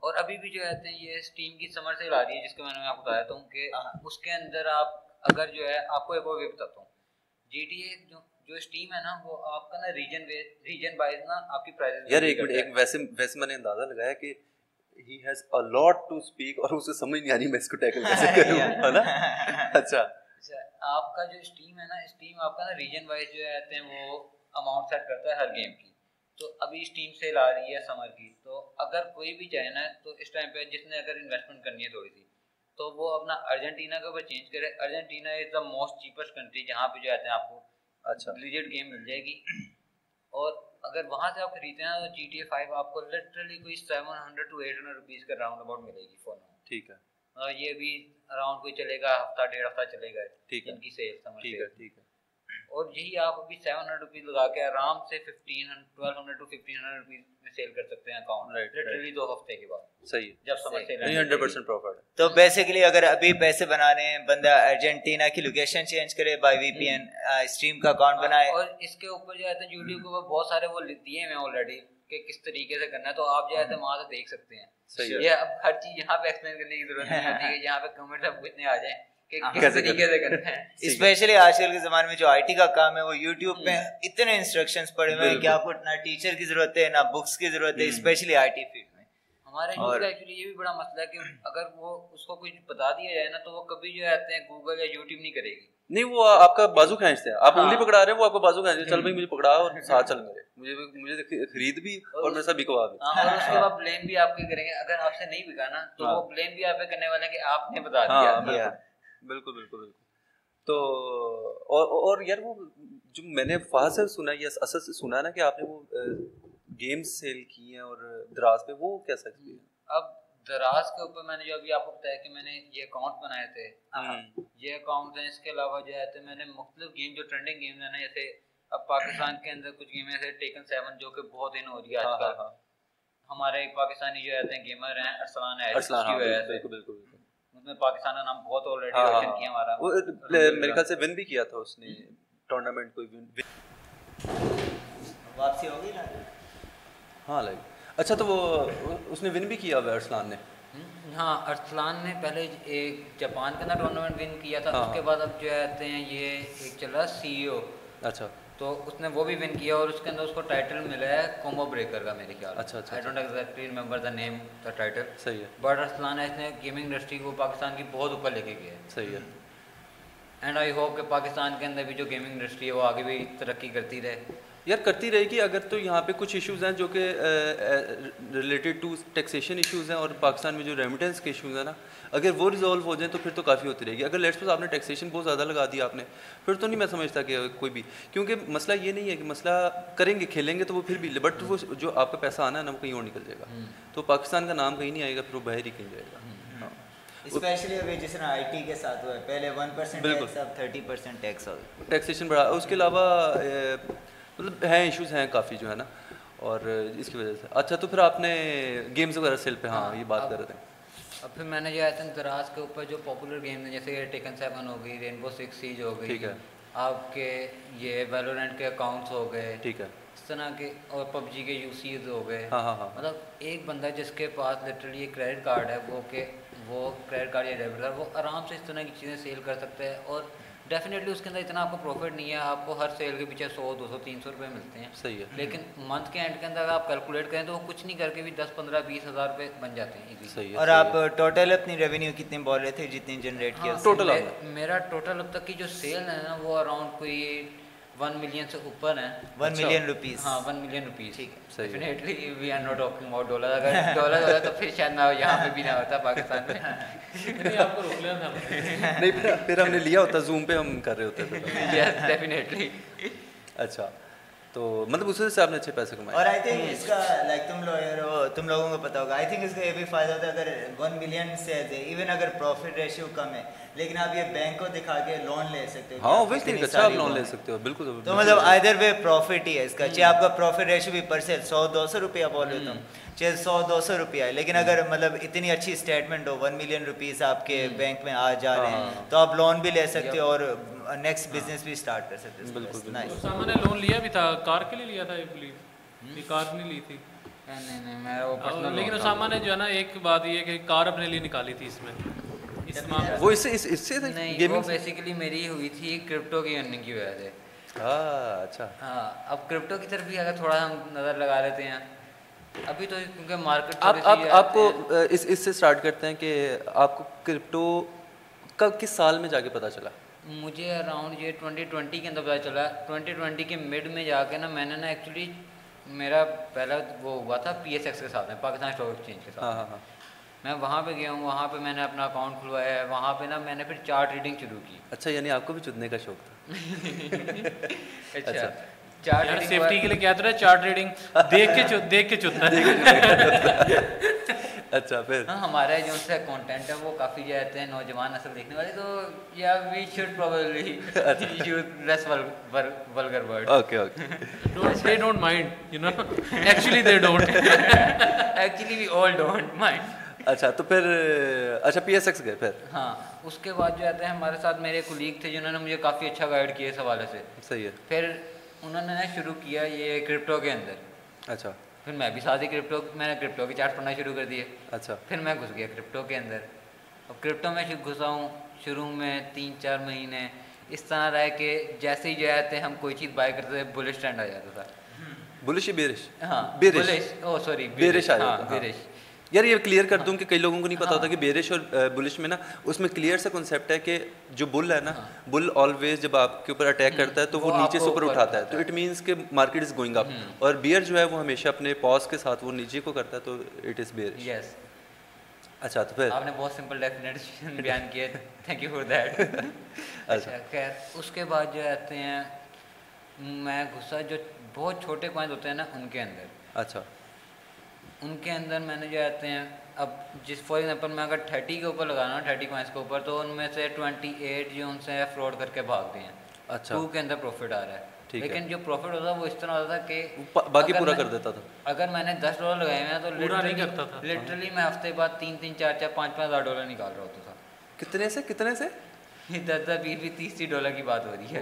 اور ابھی بھی جو کہتے ہیں یہ اسٹیم کی سمر سے آ رہی ہے جس کے میں نے آپ کو بتایا تھا کہ ہاں۔ اس کے اندر آپ اگر جو ہے آپ کو ایک اور بتاتا ہوں۔ جی ٹی اے جو جو اسٹیم ہے نا وہ آپ کا نا ریجن ریجن وائز نا آپ کی پرائز یار ایک منٹ ایک ویسے ویسے میں نے اندازہ لگایا کہ he has a lot to speak اور اسے سمجھ نہیں آ رہی میں اس کو ٹیکل کیسے کروں ہے نا؟ اچھا۔ اچھا آپ کا جو اسٹیم ہے نا اسٹیم آپ کا نا ریجن وائز جو آتے ہیں وہ اماؤنٹ سیٹ کرتا ہے ہر گیم کی۔ تو ابھی اسٹیم سیل آ رہی ہے سمر کی۔ تو اگر کوئی بھی چاہے نا تو اس ٹائم پہ جس نے اگر انویسٹمنٹ کرنی ہے تھوڑی سی تو وہ اپنا ارجنٹینا کے اوپر چینج کرے۔ Argentina is the most cheapest country جہاں پہ جو آتے ہیں آپ کو اچھا۔ گیم مل جائے گی۔ اور اگر وہاں سے آپ خریدتے ہیں تو جی ٹی اے فائیو آپ کو لٹرلی کوئی seven hundred to eight hundred rupees کا راؤنڈ اباؤٹ ملے گی فون ٹھیک ہے۔ اور یہ بھی اراؤنڈ کوئی چلے گا ہفتہ ڈیڑھ ہفتہ چلے گا۔ ٹھیک ہے۔ ان کی سیل ٹھیک ہے ٹھیک ہے۔ اور یہی آپ ابھی سیون ہنڈریڈ روپیز لگا کے آرام سے fifteen twelve hundred to fifteen hundred rupees میں سیل کر سکتے ہیں اکاؤنٹ لٹرلی دو ہفتے کے بعد. صحیح جب سمجھ سے ہنڈریڈ پرسینٹ پروفٹ تو بیسیکلی اگر ابھی پیسے بنانے ہیں بندہ ارجنٹینا کی لوکیشن چینج کرے by V P N Steam کا اکاؤنٹ بنائے. اور اس کے اوپر جو ہے یوٹیوب کے اوپر بہت سارے وہ دیے ہیں آلریڈی کہ کس طریقے سے کرنا ہے تو آپ جو ہے وہاں سے دیکھ سکتے ہیں. یہ اب ہر چیز یہاں پہ ایکسپلین کرنے کی ضرورت نہیں ہوتی ہے یہاں پہ کمنٹ اب اتنے آ جائیں. اسپیشلی آج کل کے زمانے میں جو آئی ٹی کا کام ہے وہ یوٹیوب پہ اتنے انسٹرکشن پڑے ہوئے ہیں کہ آپ کو نہ ٹیچر کی ضرورت ہے نہ بکس کی ضرورت ہے اسپیشلی آئی ٹی فیلڈ میں۔ ہمارے یوز کا ایکچولی یہ بھی بڑا مسئلہ ہے کہ اگر وہ اس کو کچھ بتا دیا جائے نا تو وہ کبھی جو آتے ہیں گوگل یا یوٹیوب نہیں کرے گی۔ نہیں وہ آپ کا بازو کھینچتے ہیں۔ آپ انگلی پکڑا رہے ہیں وہ آپ کا بازو کھینچتے چل بھائی مجھے پکڑا اور ساتھ چل میرے۔ مجھے مجھے خرید بھی اور میرے ساتھ بکوا بھی۔ اور اس کے بعد بلیم بھی آپ کے کریں گے۔ اگر آپ سے نہیں بکا نا تو وہ بلیم بھی آپ پہ کرنے ہیں کہ آپ نے بتا دیا۔ بالکل بالکل بالکل۔ تو اور یار وہ جو میں نے فہد سے سنا یا اسد سے سنا نا کہ آپ نے وہ گیمز سیل کی ہیں اور دراز پہ وہ کیسا ایکسپیرینس اب دراز کے اوپر میں نے جو ابھی آپ کو بتایا کہ میں نے یہ اکاؤنٹ بنائے تھے یہ اکاؤنٹ ہیں اس کے علاوہ جو ہے میں نے مختلف گیم جو ٹرینڈنگ گیم ہیں نا جیسے اب پاکستان کے اندر کچھ گیم ایسے ٹیکن سیون جو کہ بہت دن ہو رہی ہے آج کل۔ ہمارے پاکستانی جو رہتے ہیں گیمر ہیں ارسلان ہے بالکل بالکل۔ پاکستان کا نام بہت آلریڈی روشن کیا ہمارا۔ میرے خیال سے ون بھی کیا تھا اس نے ٹورنامنٹ کوئی ون واپسی ہو گئی نا ہاں لائک اچھا تو وہ اس نے ون بھی کیا ہوا ارسلان نے؟ ہاں ارسلان نے پہلے ایک جاپان کا ٹورنامنٹ ون کیا تھا اس کے بعد اب جو ہے یہ ایک چل رہا سی او اچھا۔ تو اس نے وہ بھی ون کیا اور اس کے اندر اس کو ٹائٹل ملا ہے کومبو بریکر کا میرے خیال. اچھا اچھا I don't exactly remember the name the title صحیح ہے. بٹ ارسلان ہے اس نے گیمنگ انڈسٹری کو پاکستان کی بہت اوپر لے کے گیا ہے. صحیح ہے. اینڈ آئی ہوپ کہ پاکستان کے اندر بھی جو گیمنگ انڈسٹری ہے وہ آگے بھی ترقی کرتی رہے. یار کرتی رہے گی اگر تو یہاں پہ کچھ ایشوز ہیں جو کہ ریلیٹڈ ٹو ٹیکسیشن ایشوز ہیں اور پاکستان میں جو ریمیٹنس کے ایشوز ہیں نا اگر وہ ریزالو ہو جائیں تو پھر تو کافی ہوتی رہے گی۔ اگر لیٹس آپ نے ٹیکسیشن بہت زیادہ لگا دیا آپ نے پھر تو نہیں میں سمجھتا کہ کوئی بھی۔ کیونکہ مسئلہ یہ نہیں ہے کہ مسئلہ کریں گے کھیلیں گے تو وہ پھر بھی بٹ وہ جو آپ کا پیسہ آنا ہے نا وہ کہیں اور نکل جائے گا۔ تو پاکستان کا نام کہیں نہیں آئے گا پھر وہ باہر ہی کہیں جائے گا۔ اسپیشلی ابھی جس طرح آئی ٹی کے ساتھ ہوا ہے پہلے ون پرسینٹ ٹیکس اب تھرٹی پرسینٹ ٹیکس ہو ٹیکسیشن بڑھا۔ اس کے علاوہ مطلب ہیں ایشوز ہیں کافی جو ہے نا۔ اور اس کی وجہ سے۔ اچھا تو پھر آپ نے گیمز وغیرہ سیل پہ ہاں یہ بات کر رہے تھے۔ اب پھر میں نے جو ہے دراز کے اوپر جو پاپولر گیم ہیں جیسے ٹیکن سیون ہو گئی رینبو سکس سیج ہو گئی ٹھیک ہے۔ آپ کے یہ ویلورینٹ کے اکاؤنٹس ہو گئے ٹھیک ہے۔ اس طرح کے اور پب جی کے یو سیز ہو گئے۔ ہاں ہاں ہاں۔ مطلب ایک بندہ جس کے پاس لٹرلی ایک کریڈٹ کارڈ ہے وہ کہ وہ کریڈٹ کارڈ یا ڈیبٹ کارڈ وہ آرام سے اس طرح کی چیزیں سیل کر سکتے ہیں اور ڈیفینیٹلی اس کے اندر اتنا آپ کو پروفٹ نہیں ہے آپ کو ہر سیل کے پیچھے سو دو سو تین سو روپئے ملتے ہیں۔ صحیح ہے۔ لیکن منتھ کے اینڈ کے اندر آپ کیلکولیٹ کریں تو وہ کچھ نہیں کر کے بھی دس پندرہ بیس ہزار روپئے بن جاتے ہیں صحیح اور آپ ٹوٹل اپنی ریونیو کتنے بول رہے تھے جتنی جنریٹ کیا ٹوٹل میرا ٹوٹل اب تک کی جو سیل ہے نا وہ اراؤنڈ کوئی ون ملین سے اوپر ہیں ون ملین روپیز ہاں ون ملین روپیز ٹھیک ہے definitely we are not talking about dollar اگر ڈالر ہوتا تو پھر شاید میں یہاں پہ بھی نہ ہوتا پاکستان میں نہیں پھر ہم نے لیا ہوتا زوم پہ ہم کر رہے ہوتے یس ڈیفینیٹلی اچھا تو مطلب اس وجہ سے آپ نے اچھے پیسے کمائے۔ اور آئی تھنک اس کا لائک تم لوگ ہو تم لوگوں کو پتا ہوگا۔ آئی تھنک اس کا یہ بھی فائدہ ہوتا ہے اگر ون ملین سے ایون اگر پروفٹ ریشیو کم ہے لیکن آپ یہ بینک کو دکھا کے لون لے سکتے ہو۔ ہاں ویسے اچھا آپ لون لے سکتے ہو بالکل تو مطلب ادھر وے پروفٹ ہی ہے اس کا۔ چاہے آپ کا پروفٹ ریشیو بھی پر سے سو دو سو روپیہ بول رہے تم۔ چاہے سو دو سو روپیہ ہے لیکن اگر مطلب اتنی اچھی اسٹیٹمنٹ ہو ون ملین روپیز آپ کے بینک میں آ جا رہے ہیں تو آپ لون بھی لے سکتے ہو اور نیکسٹ بزنس بھی اسٹارٹ کر سکتے بالکل سامان نے لون لیا بھی تھا کار کے لیے لیا تھا کار نہیں لی تھی۔ لیکن اسامہ نے جو ہے نا ایک بات یہ کہ کار اپنے لیے نکالی تھی اس میں۔ وہ اس سے اس سے گیمنگ بیسیکلی میری ہوئی تھی کرپٹو کی ارننگ کی وجہ سے۔ اچھا۔ ہاں اب کرپٹو کی طرف بھی اگر تھوڑا ہم نظر لگا لیتے ہیں۔ ابھی تو کیونکہ مارکیٹ آپ آپ کو اس اس سے اسٹارٹ کرتے ہیں کہ آپ کو کرپٹو کب کس سال میں جا کے پتا چلا؟ مجھے اراؤنڈ یہ ٹوئنٹی ٹوئنٹی کے اندر پتا چلا۔ ٹوئنٹی ٹوئنٹی کے مڈ میں جا کے نا میں نے نا ایکچولی میرا پہلا وہ ہوا تھا پی ایس ایکس کے ساتھ میں پاکستان اسٹاک ایکسچینج کے ساتھ۔ ہاں، ہاں، ہاں۔ میں وہاں پہ گیا ہوں وہاں پہ میں نے اپنا اکاؤنٹ کھلوایا ہے۔ وہاں پہ نا میں نے پھر چارٹ ریڈنگ شروع کی۔ اچھا یعنی آپ کو بھی چدنے کا شوق تھا۔ اچھا۔ سیفٹی کے لیے کیا تو رہا چارٹ ریڈنگ دیکھ کے دیکھ کے اچھا پھر ہاں ہمارا جو سے کانٹینٹ ہے وہ کافی جو رہتے ہیں نوجوان نسل دیکھنے والے تو یا we should probably use less vulgar word okay okay they don't mind you know actually they don't actually we all don't mind اچھا تو پھر اچھا پی ایس ایکس گئے پھر ہاں اس کے بعد جو آتے ہیں ہمارے ساتھ میرے کولیگ تھے جنہوں نے مجھے کافی اچھا گائیڈ کیا اس حوالے سے صحیح ہے پھر انہوں نے شروع کیا یہ کرپٹو کے اندر۔ اچھا۔ پھر میں بھی ساتھ ہی کرپٹو میں نے کرپٹو کی چارٹ پڑھنا شروع کر دیے۔ اچھا۔ پھر میں گھس گیا کرپٹو کے اندر۔ اب کرپٹو میں گھسا ہوں شروع میں تین چار مہینے۔ اس طرح رہے کہ جیسے ہی جو آتے ہم کوئی چیز بائی کرتے تھے بلش ٹرینڈ آ جاتا تھا۔ بلش بیرش ہاں بیرش او سوری بیرش آ ہاں جاتا بیرش یار یہ کلیئر کر دوں کہ کئی لوگوں کو نہیں پتا ہوتا کہ بیرش اور بلش میں نا اس میں کلیئر سا کنسیپٹ ہے کہ جو بل ہے نا بل آلویز جب آپ کے اوپر اٹیک کرتا ہے تو وہ نیچے سے اوپر اٹھاتا ہے. تو اٹ مینس کہ مارکیٹ از گوئنگ اپ اور بیئر جو ہے وہ ہمیشہ اپنے پاز کے ساتھ وہ نیچے کو کرتا ہے تو اٹ از بیئر یس اچھا تو پھر؟ آپ نے بہت سمپل ڈیفینیشن بیان کیا تھینک یو فار دیٹ اچھا۔ خیر اس کے بعد جو آتے ہیں میں گھسا جو بہت چھوٹے کوائنز ہوتے ہیں نا ان کے اندر۔ اچھا۔ ان کے اندر میں نے جو آتے ہیں اب جس فار ایگزامپل میں اگر تھرٹی کے اوپر لگانا تھرٹی کوائنس کے اوپر تو ان میں سے ٹوئنٹی ایٹ جو ان سے فراڈ کر کے بھاگ گئے ہیں۔ اچھا۔ ٹو کے اندر پروفٹ آ رہا ہے۔ لیکن جو پروفٹ ہوتا وہ اس طرح ہوتا تھا کہ باقی پورا کر دیتا تھا۔ اگر میں نے دس ڈالر لگائے ہوئے ہیں تو پورا نہیں کرتا تھا۔ لٹرلی میں ہفتے بعد تین تین چار چار پانچ پانچ ہزار ڈالر نکال رہا ہوتا تھا۔ کتنے سے کتنے سے؟ دس دس بیس بیس تیس تیس ڈالر کی بات ہو رہی ہے۔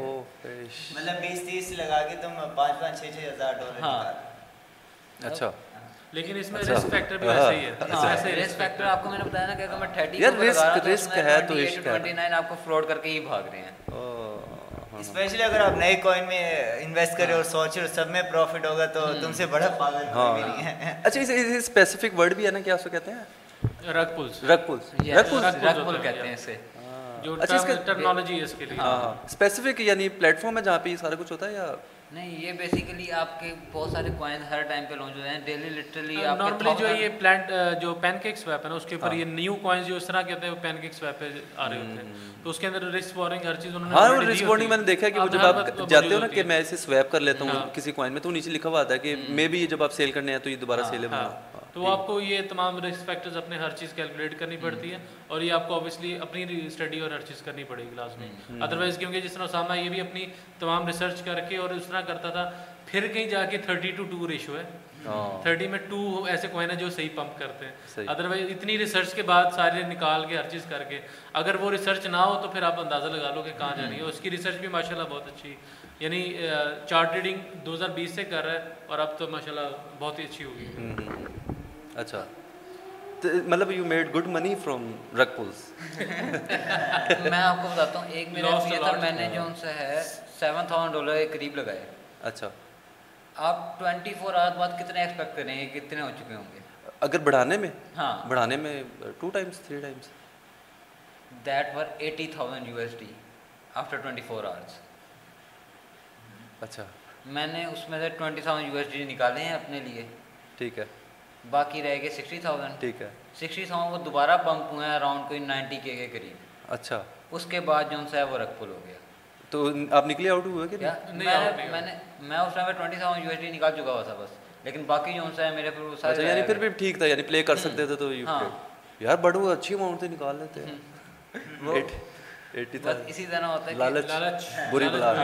مطلب بیس تیس لگا کے تم پانچ پانچ چھ چھ ہزار ڈالر ہاں۔ اچھا۔ لیکن اس میں رسک فیکٹر بھی ویسے ہی ہے. رسک فیکٹر آپ کو میں نے بتایا نا کہ اگر میں 30 یار رسک رسک ہے تو عشق ہے. 29 آپ کو فراڈ کر کے ہی بھاگ رہے ہیں۔ اسپیشلی اگر آپ نئے کوئن میں انویسٹ کرے اور سوچے اور سب میں پروفٹ ہوگا تو تم سے بڑا پاگل کوئی بھی نہیں ہے۔ اچھا اس اسپیسیفک ورڈ بھی ہے نا کیا اس کو کہتے ہیں؟ رگ رگ رگ رگ پل کہتے ہیں اسے۔ جو ٹرمنالوجی ہے اس کے لیے. ہاں اسپیسیفک یعنی پلیٹ فارم ہے جہاں پہ یہ سارا کچھ ہوتا ہے یا نہیں یہ بیسیکلی آپ کے بہت سارے کوائن ہر ٹائم پہ لانچ ہوتے ہیں۔ ڈیلی لٹرلی آپ نارملی جو یہ پلانٹ جو پین کیک سویپ ہے نا اس کے اوپر یہ نیو کوائنز جو اس طرح کے ہوتے ہیں وہ پین کیک سویپ پہ آ رہے ہوتے ہیں۔ تو اس کے اندر رسک وارننگ ہر چیز انہوں نے ہاں رسک وارننگ میں نے دیکھا کہ جب آپ جاتے ہو نا کہ میں اسے سویپ کر لیتا ہوں کسی کوائن میں تو نیچے لکھا ہوا آتا ہے کہ مے بھی جب آپ سیل کرنے ہیں تو یہ دوبارہ سیل ہے تو آپ کو یہ تمام رسک فیکٹرز اپنے ہر چیز کیلکولیٹ کرنی پڑتی ہے اور یہ آپ کو اوبیسلی اپنی اسٹڈی اور ہر چیز کرنی پڑے گی لازمی ادروائز کیونکہ جس طرح اسامہ یہ بھی اپنی تمام ریسرچ کر کے اور اس طرح کرتا تھا پھر کہیں جا کے تھرٹی ٹو ٹو ریشو ہے۔ تھرٹی میں ٹو ایسے کوئن ہیں جو صحیح پمپ کرتے ہیں۔ ادروائز اتنی ریسرچ کے بعد سارے نکال کے ہر چیز کر کے اگر وہ ریسرچ نہ ہو تو پھر آپ اندازہ لگا لو کہ کہاں جانی ہے۔ اس کی ریسرچ بھی ماشاء اللہ بہت اچھی یعنی چارٹ ریڈنگ دو ہزار بیس سے کر رہا ہے اور اب تو ماشاء اللہ بہت ہی اچھی ہوگی اچھا۔ مطلب you made good money from rug pulls میں آپ کو بتاتا ہوں ایک میرا یہ تھا میں نے جو ان سے ہے سیون تھاؤزینڈ ڈالر کے قریب لگائے۔ اچھا۔ آپ ٹوینٹی فور آورس بعد کتنے ایکسپیکٹ کریں گے؟ کتنے ہو چکے ہوں گے؟ اگر بڑھانے میں؟ ہاں۔ بڑھانے میں two times three times that were eighty thousand U S D after twenty four hours اچھا۔ میں نے اس میں سے twenty thousand U S D نکالے ہیں اپنے لیے۔ ٹھیک ہے۔ باقی رہ گئے سکسٹی تھاؤزینڈ ٹھیک ہے۔ سکسٹی تھاؤزینڈ وہ دوبارہ پمپ ہوئے ہیں اراؤنڈ کوئی نائنٹی کے کے قریب۔ اچھا۔ اس کے بعد جو سا ہے وہ رگ پل ہو گیا۔ تو آپ نکلے آؤٹ ہوئے کہ میں نے میں اس time twenty thousand U S D نکال چکا ہوا تھا بس۔ لیکن باقی جو سا ہے میرے پھر اچھا یعنی پھر بھی ٹھیک تھا یعنی پلے کر سکتے تھے تو یار بڑو اچھی اماؤنٹ سے نکال لیتے ہیں۔ اسی طرح ہوتا ہے لالچ بری بلا۔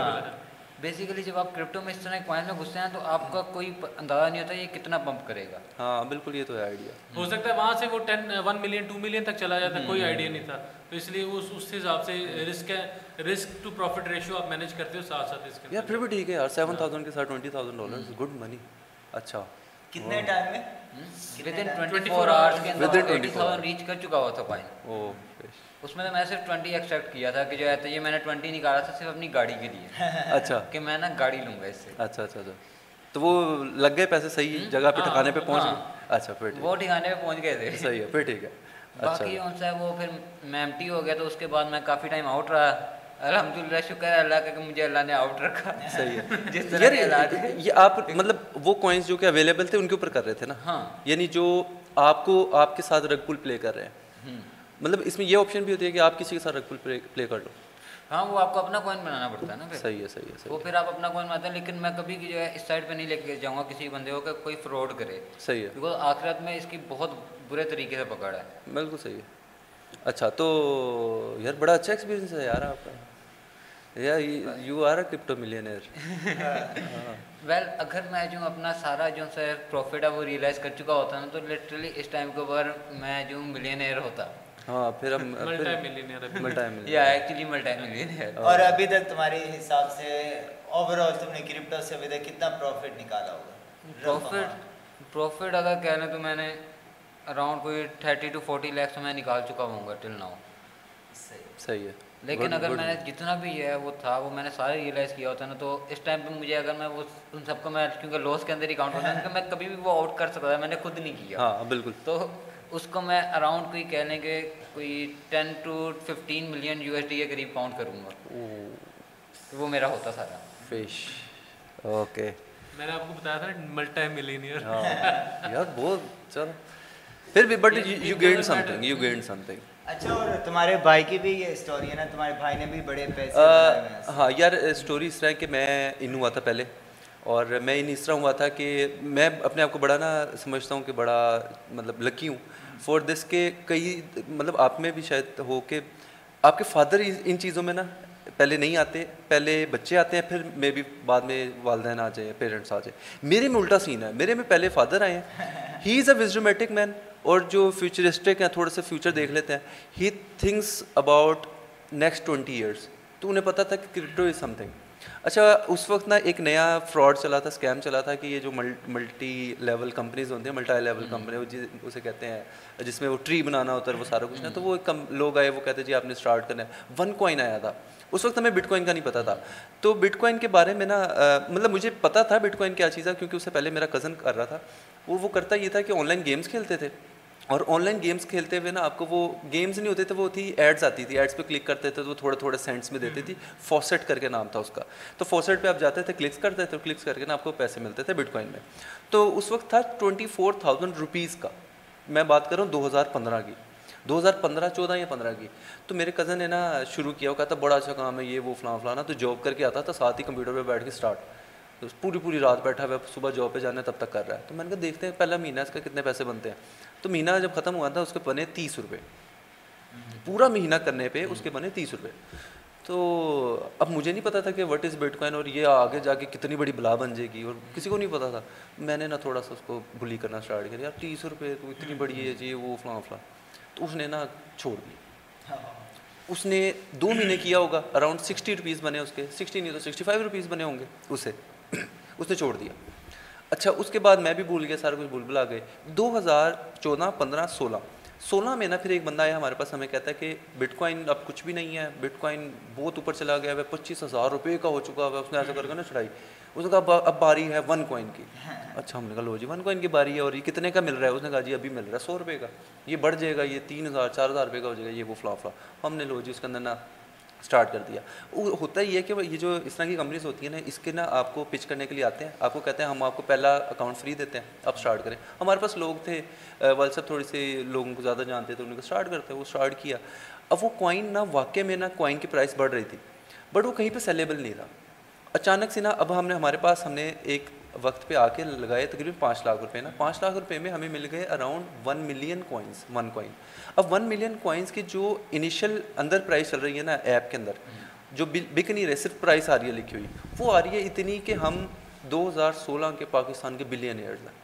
بیسیکلی جب آپ کرپٹو میں اس طرح کوائن میں گھستے ہیں تو آپ کا کوئی اندازہ نہیں ہوتا یہ کتنا پمپ کرے گا۔ ہاں بالکل یہ تو ہے آئیڈیا ہو سکتا ہے وہاں سے وہ ten one million two million تک چلا جاتا ہے کوئی آئیڈیا نہیں تھا۔ تو اس لیے اس اس حساب سے رسک ہے رسک ٹو پروفٹ ریشو آپ مینیج کرتے ہو ساتھ ساتھ اس کے یار پھر بھی ٹھیک ہے یار سیون تھاؤزینڈ کے ساتھ twenty thousand dollar good money اچھا۔ کتنے ٹائم میں؟ Within twenty four hours کے اندر ایٹی تھاؤزینڈ ریچ کر چکا ہوا تھا کوائن او اس میں میں صرف ٹوئنٹی ایکسپیکٹ کیا تھا کہ جو ہے تو یہ میں نے ٹوئنٹی نکالا تھا صرف اپنی گاڑی کے لیے۔ اچھا۔ کہ میں نا گاڑی لوں گا اس سے۔ اچھا اچھا اچھا۔ تو وہ لگ گئے پیسے صحیح جگہ پہ ٹھکانے پہ پہنچ گئے؟ اچھا پھر وہ ٹھکانے پہ پہنچ گئے تھے۔ صحیح ہے پھر ٹھیک ہے۔ باقی ان سے وہ پھر میں ایم ٹی ہو گیا تو اس کے بعد میں کافی ٹائم آؤٹ رہا۔ الحمد للہ شکر ہے اللہ کا کہ مجھے اللہ نے آؤٹ رکھا۔ صحیح ہے۔ جس طرح یہ آپ مطلب وہ کوائنس جو کہ اویلیبل تھے ان کے اوپر کر رہے تھے نا؟ ہاں۔ یعنی جو آپ کو آپ کے ساتھ رگ پول پلے کر رہے ہیں۔ مطلب اس میں یہ آپشن بھی ہوتی ہے کہ آپ کسی کے ساتھ رگ پل پلے کر لو۔ ہاں وہ آپ کو اپنا کوائن بنانا پڑتا ہے نا پھر۔ صحیح ہے صحیح ہے وہ پھر آپ اپنا کوائن بناتے ہیں لیکن میں کبھی جو ہے اس سائڈ پہ نہیں لے کے جاؤں گا کسی بندے کو کہ کوئی فراڈ کرے۔ صحیح ہے۔ بیکاز آخرت میں اس کی بہت برے طریقے سے پکڑا ہے۔ بالکل صحیح ہے۔ اچھا تو یار بڑا اچھا ایکسپیرینس ہے یار آپ کا۔ یار you are a crypto millionaire well اگر میں جو اپنا سارا جو سر پروفٹ ہے وہ ریئلائز کر چکا ہوتا نا تو لٹرلی اس ٹائم کے اوپر میں جو ملینئر ہوتا۔ ہاں پھر ہم یا ایکچولی ملینئر ہاں۔ اور ابھی تک تمہارے حساب سے اوور آل تم نے کرپٹو سے ابھی تک کتنا پروفٹ نکالا ہوگا؟ پروفٹ پروفٹ اگر تو میں نے اراؤنڈ کوئی تھرٹی ٹو فورٹی لیکس میں نکال چکا ہوں گا ٹل ناؤ صحیح۔ ہے۔ لیکن اگر میں نے جتنا بھی ہے وہ تھا وہ میں نے سارے ریئلائز کیا ہوتا نا تو اس ٹائم پہ مجھے اگر میں وہ ان سب کو میں کیونکہ لوس کے اندر ہی کاؤنٹ ہوتا ہے میں کبھی بھی وہ آؤٹ کر سکتا ہے میں نے خود نہیں کیا۔ ہاں بالکل۔ تو اس کو میں اراؤنڈ کوئی کہنے کے کوئی ten to fifteen million U S D کے قریب پاؤنڈ کروں گا۔ وہ میرا ہوتا سارا۔ فش۔ اوکے۔ میں نے آپ کو بتایا تھا ملٹی ملینئر ہاں۔ یار بہت چل۔ پھر بھی but you gain something you gain something اچھا اور تمہارے بھائی کی بھی یہ اسٹوری ہے نا؟ تمہارے بھائی نے بھی بڑے پیسے ہاں یار اسٹوری اس طرح کہ میں ان ہوا تھا پہلے۔ اور میں ان اس طرح ہوا تھا کہ میں اپنے آپ کو بڑا نا سمجھتا ہوں کہ بڑا مطلب لکی ہوں۔ فار دس کے کئی مطلب آپ میں بھی شاید ہو کہ آپ کے فادر ان چیزوں میں نا پہلے نہیں آتے، پہلے بچے آتے ہیں، پھر میں بھی بعد میں والدین آ جائیں پیرنٹس آ جائیں میرے میں الٹا سین ہے۔ میرے میں پہلے فادر آئے ہیں۔ ہی از اے وزڈومیٹک مین اور جو فیوچرسٹک ہیں تھوڑے سے فیوچر دیکھ لیتے ہیں۔ He thinks about next twenty years تو انہیں پتا تھا کہ کرپٹو از سم تھنگ اچھا اس وقت نا ایک نیا فراڈ چلا تھا اسکیم چلا تھا کہ یہ جو ملٹی لیول کمپنیز ہوتی ہیں ملٹا لیول کمپنی اسے کہتے ہیں جس میں وہ ٹری بنانا ہوتا ہے وہ سارا کچھ نہ تو وہ لوگ آئے وہ کہتے ہیں جی آپ نے اسٹارٹ کرنا ہے۔ ون کوائن آیا تھا۔ اس وقت ہمیں بٹ کوائن کا نہیں پتا تھا۔ تو بٹ کوائن کے بارے میں نا مطلب مجھے پتا تھا بٹ کوائن کیا چیز ہے کیونکہ اس سے پہلے میرا کزن کر رہا تھا۔ وہ وہ کرتا یہ تھا کہ آن لائن گیمس کھیلتے تھے۔ اور آن لائن گیمس کھیلتے ہوئے نا آپ کو وہ گیمز نہیں ہوتے تھے وہ تھی ایڈز آتی تھی ایڈس پہ کلک کرتے تھے تو وہ تھوڑے تھوڑے سینٹس میں دیتی تھی۔ فوسٹ کر کے نام تھا اس کا۔ تو فوسٹ پہ آپ جاتے تھے کلکس کرتے تھے کلکس کر کے نا آپ کو پیسے ملتے تھے بٹ کوائن میں۔ تو اس وقت تھا ٹوئنٹی فور تھاؤزینڈ روپیز کا۔ میں بات کر رہا ہوں دو ہزار پندرہ کی۔ دو ہزار پندرہ چودہ یا پندرہ کی۔ تو میرے کزن نے نا شروع کیا وہ کہا تھا بڑا اچھا کام ہے یہ وہ فلاں فلانا تو جاب کر کے آتا تھا ساتھ ہی کمپیوٹر پہ بیٹھ کے اسٹارٹ پوری پوری رات بیٹھا ہوا صبح جاب پہ جانا تب تک کر رہا ہے۔ تو میں نے کہا دیکھتے ہیں پہلا مہینہ اس کا کتنے پیسے بنتے ہیں؟ تو مہینہ جب ختم ہوا تھا، اس کے بنے تیس روپے۔ پورا مہینہ کرنے پہ اس کے بنے تیس روپے۔ تو اب مجھے نہیں پتا تھا کہ وٹ از بٹ کوائن اور یہ آگے جا کے کتنی بڑی بلا بن جائے گی اور کسی کو نہیں پتا تھا۔ میں نے نا تھوڑا سا اس کو بلی کرنا اسٹارٹ کیا یار تیس روپے تو اتنی بڑی ہے جی وہ فلاں فلاں۔ تو اس نے نا چھوڑ دی۔ اس نے دو مہینے کیا ہوگا اراؤنڈ سکسٹی روپیز بنے اس کے۔ سکسٹی نہیں تو سکسٹی فائیو روپیز بنے ہوں گے اسے۔ اس نے چھوڑ دیا۔ اچھا اس کے بعد میں بھی بھول گیا سارا کچھ بھول بھلا گئے۔ دو ہزار چودہ پندرہ سولہ۔ سولہ میں نا پھر ایک بندہ آیا ہمارے پاس ہمیں کہتا ہے کہ بٹ کوائن اب کچھ بھی نہیں ہے بٹ کوائن بہت اوپر چلا گیا ہے پچیس ہزار روپے کا ہو چکا ہوا ہے اس نے ایسا کر کے نا چڑھائی اس نے کہا اب باری ہے ون کوائن کی۔ اچھا ہم نے کہا لو جی ون کوائن کی باری ہے اور یہ کتنے کا مل رہا ہے؟ اس نے کہا جی ابھی مل رہا ہے سو روپے کا۔ یہ بڑھ جائے گا یہ تین ہزار چار ہزار روپے کا ہو جائے گا یہ وہ فلا فلا ہم نے لو جی اس کے اندر نا اسٹارٹ کر دیا۔ ہوتا یہ ہے کہ یہ جو اس طرح کی کمپنیز ہوتی ہیں نا، اس کے نا آپ کو پچ کرنے کے لیے آتے ہیں۔ آپ کو کہتے ہیں ہم آپ کو پہلا اکاؤنٹ فری دیتے ہیں آپ اسٹارٹ کریں۔ ہمارے پاس لوگ تھے والد صاحب تھوڑے سے لوگوں کو زیادہ جانتے تھے ان کو اسٹارٹ کرتے ہیں، وہ اسٹارٹ کیا۔ اب وہ کوائن نا واقع میں نا کوائن کی پرائس بڑھ رہی تھی بٹ وہ کہیں پہ سیلیبل نہیں تھا اچانک سے نا اب ہم نے، ہمارے پاس ہم نے ایک وقت پہ آ کے لگائے تقریباً پانچ لاکھ روپے نا۔ پانچ لاکھ روپے میں ہمیں مل گئے around one million coins one coin اب ون ملین کوائنس کی جو انیشیل اندر پرائز چل رہی ہے نا ایپ کے اندر، جو بک نہیں رہے، صرف پرائز آ رہی ہے لکھی ہوئی۔ وہ آ رہی ہے اتنی کہ ہم دو ہزار سولہ کے پاکستان کے بلین ایئرز ہیں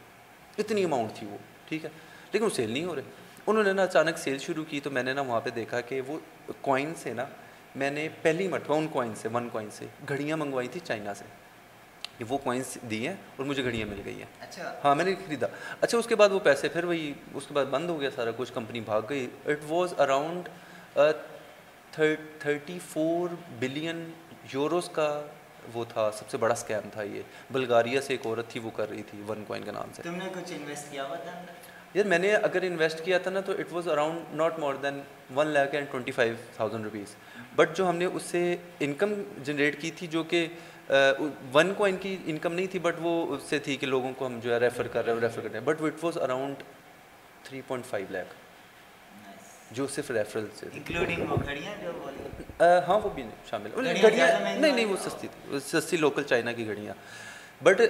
اتنی اماؤنٹ تھی وہ، ٹھیک ہے۔ لیکن وہ سیل نہیں ہو رہے۔ انہوں نے نا اچانک سیل شروع کی تو میں نے نا وہاں پہ دیکھا کہ وہ کوائنس ہے نا میں نے پہلی مرتبہ، ان کوائن سے ون کوائن سے، گھڑیاں منگوائی تھی چائنا سے۔ کہ وہ کوائنس دی ہیں اور مجھے گھڑیاں مل گئی ہیں۔ اچھا۔ ہاں میں نے خریدا۔ اچھا اس کے بعد وہ پیسے پھر وہی اس کے بعد بند ہو گیا سارا کچھ کمپنی بھاگ گئی۔ It was around thirty four billion euros کا وہ تھا سب سے بڑا سکیم تھا یہ۔ بلگاریا سے ایک عورت تھی وہ کر رہی تھی ون کوائن کے نام سے۔ تم نے کچھ انویسٹ کیا ہوا تھا یار میں نے اگر انویسٹ کیا تھا نا تو it was around not more than one lakh and twenty five thousand rupees but جو ہم نے اس سے انکم جنریٹ کی تھی جو کہ ون کو ان کی انکم نہیں تھی بٹ وہ اس سے تھی کہ لوگوں کو ہم جو ہے ریفر کر رہے ہیں ریفر کر رہے ہیں. But what was around three point five lakh جو صرف ریفرل سے ہاں وہ بھی شامل. گھڑیاں نہیں نہیں وہ سستی تھی. سستی لوکل چائنا کی گھڑیاں. بٹ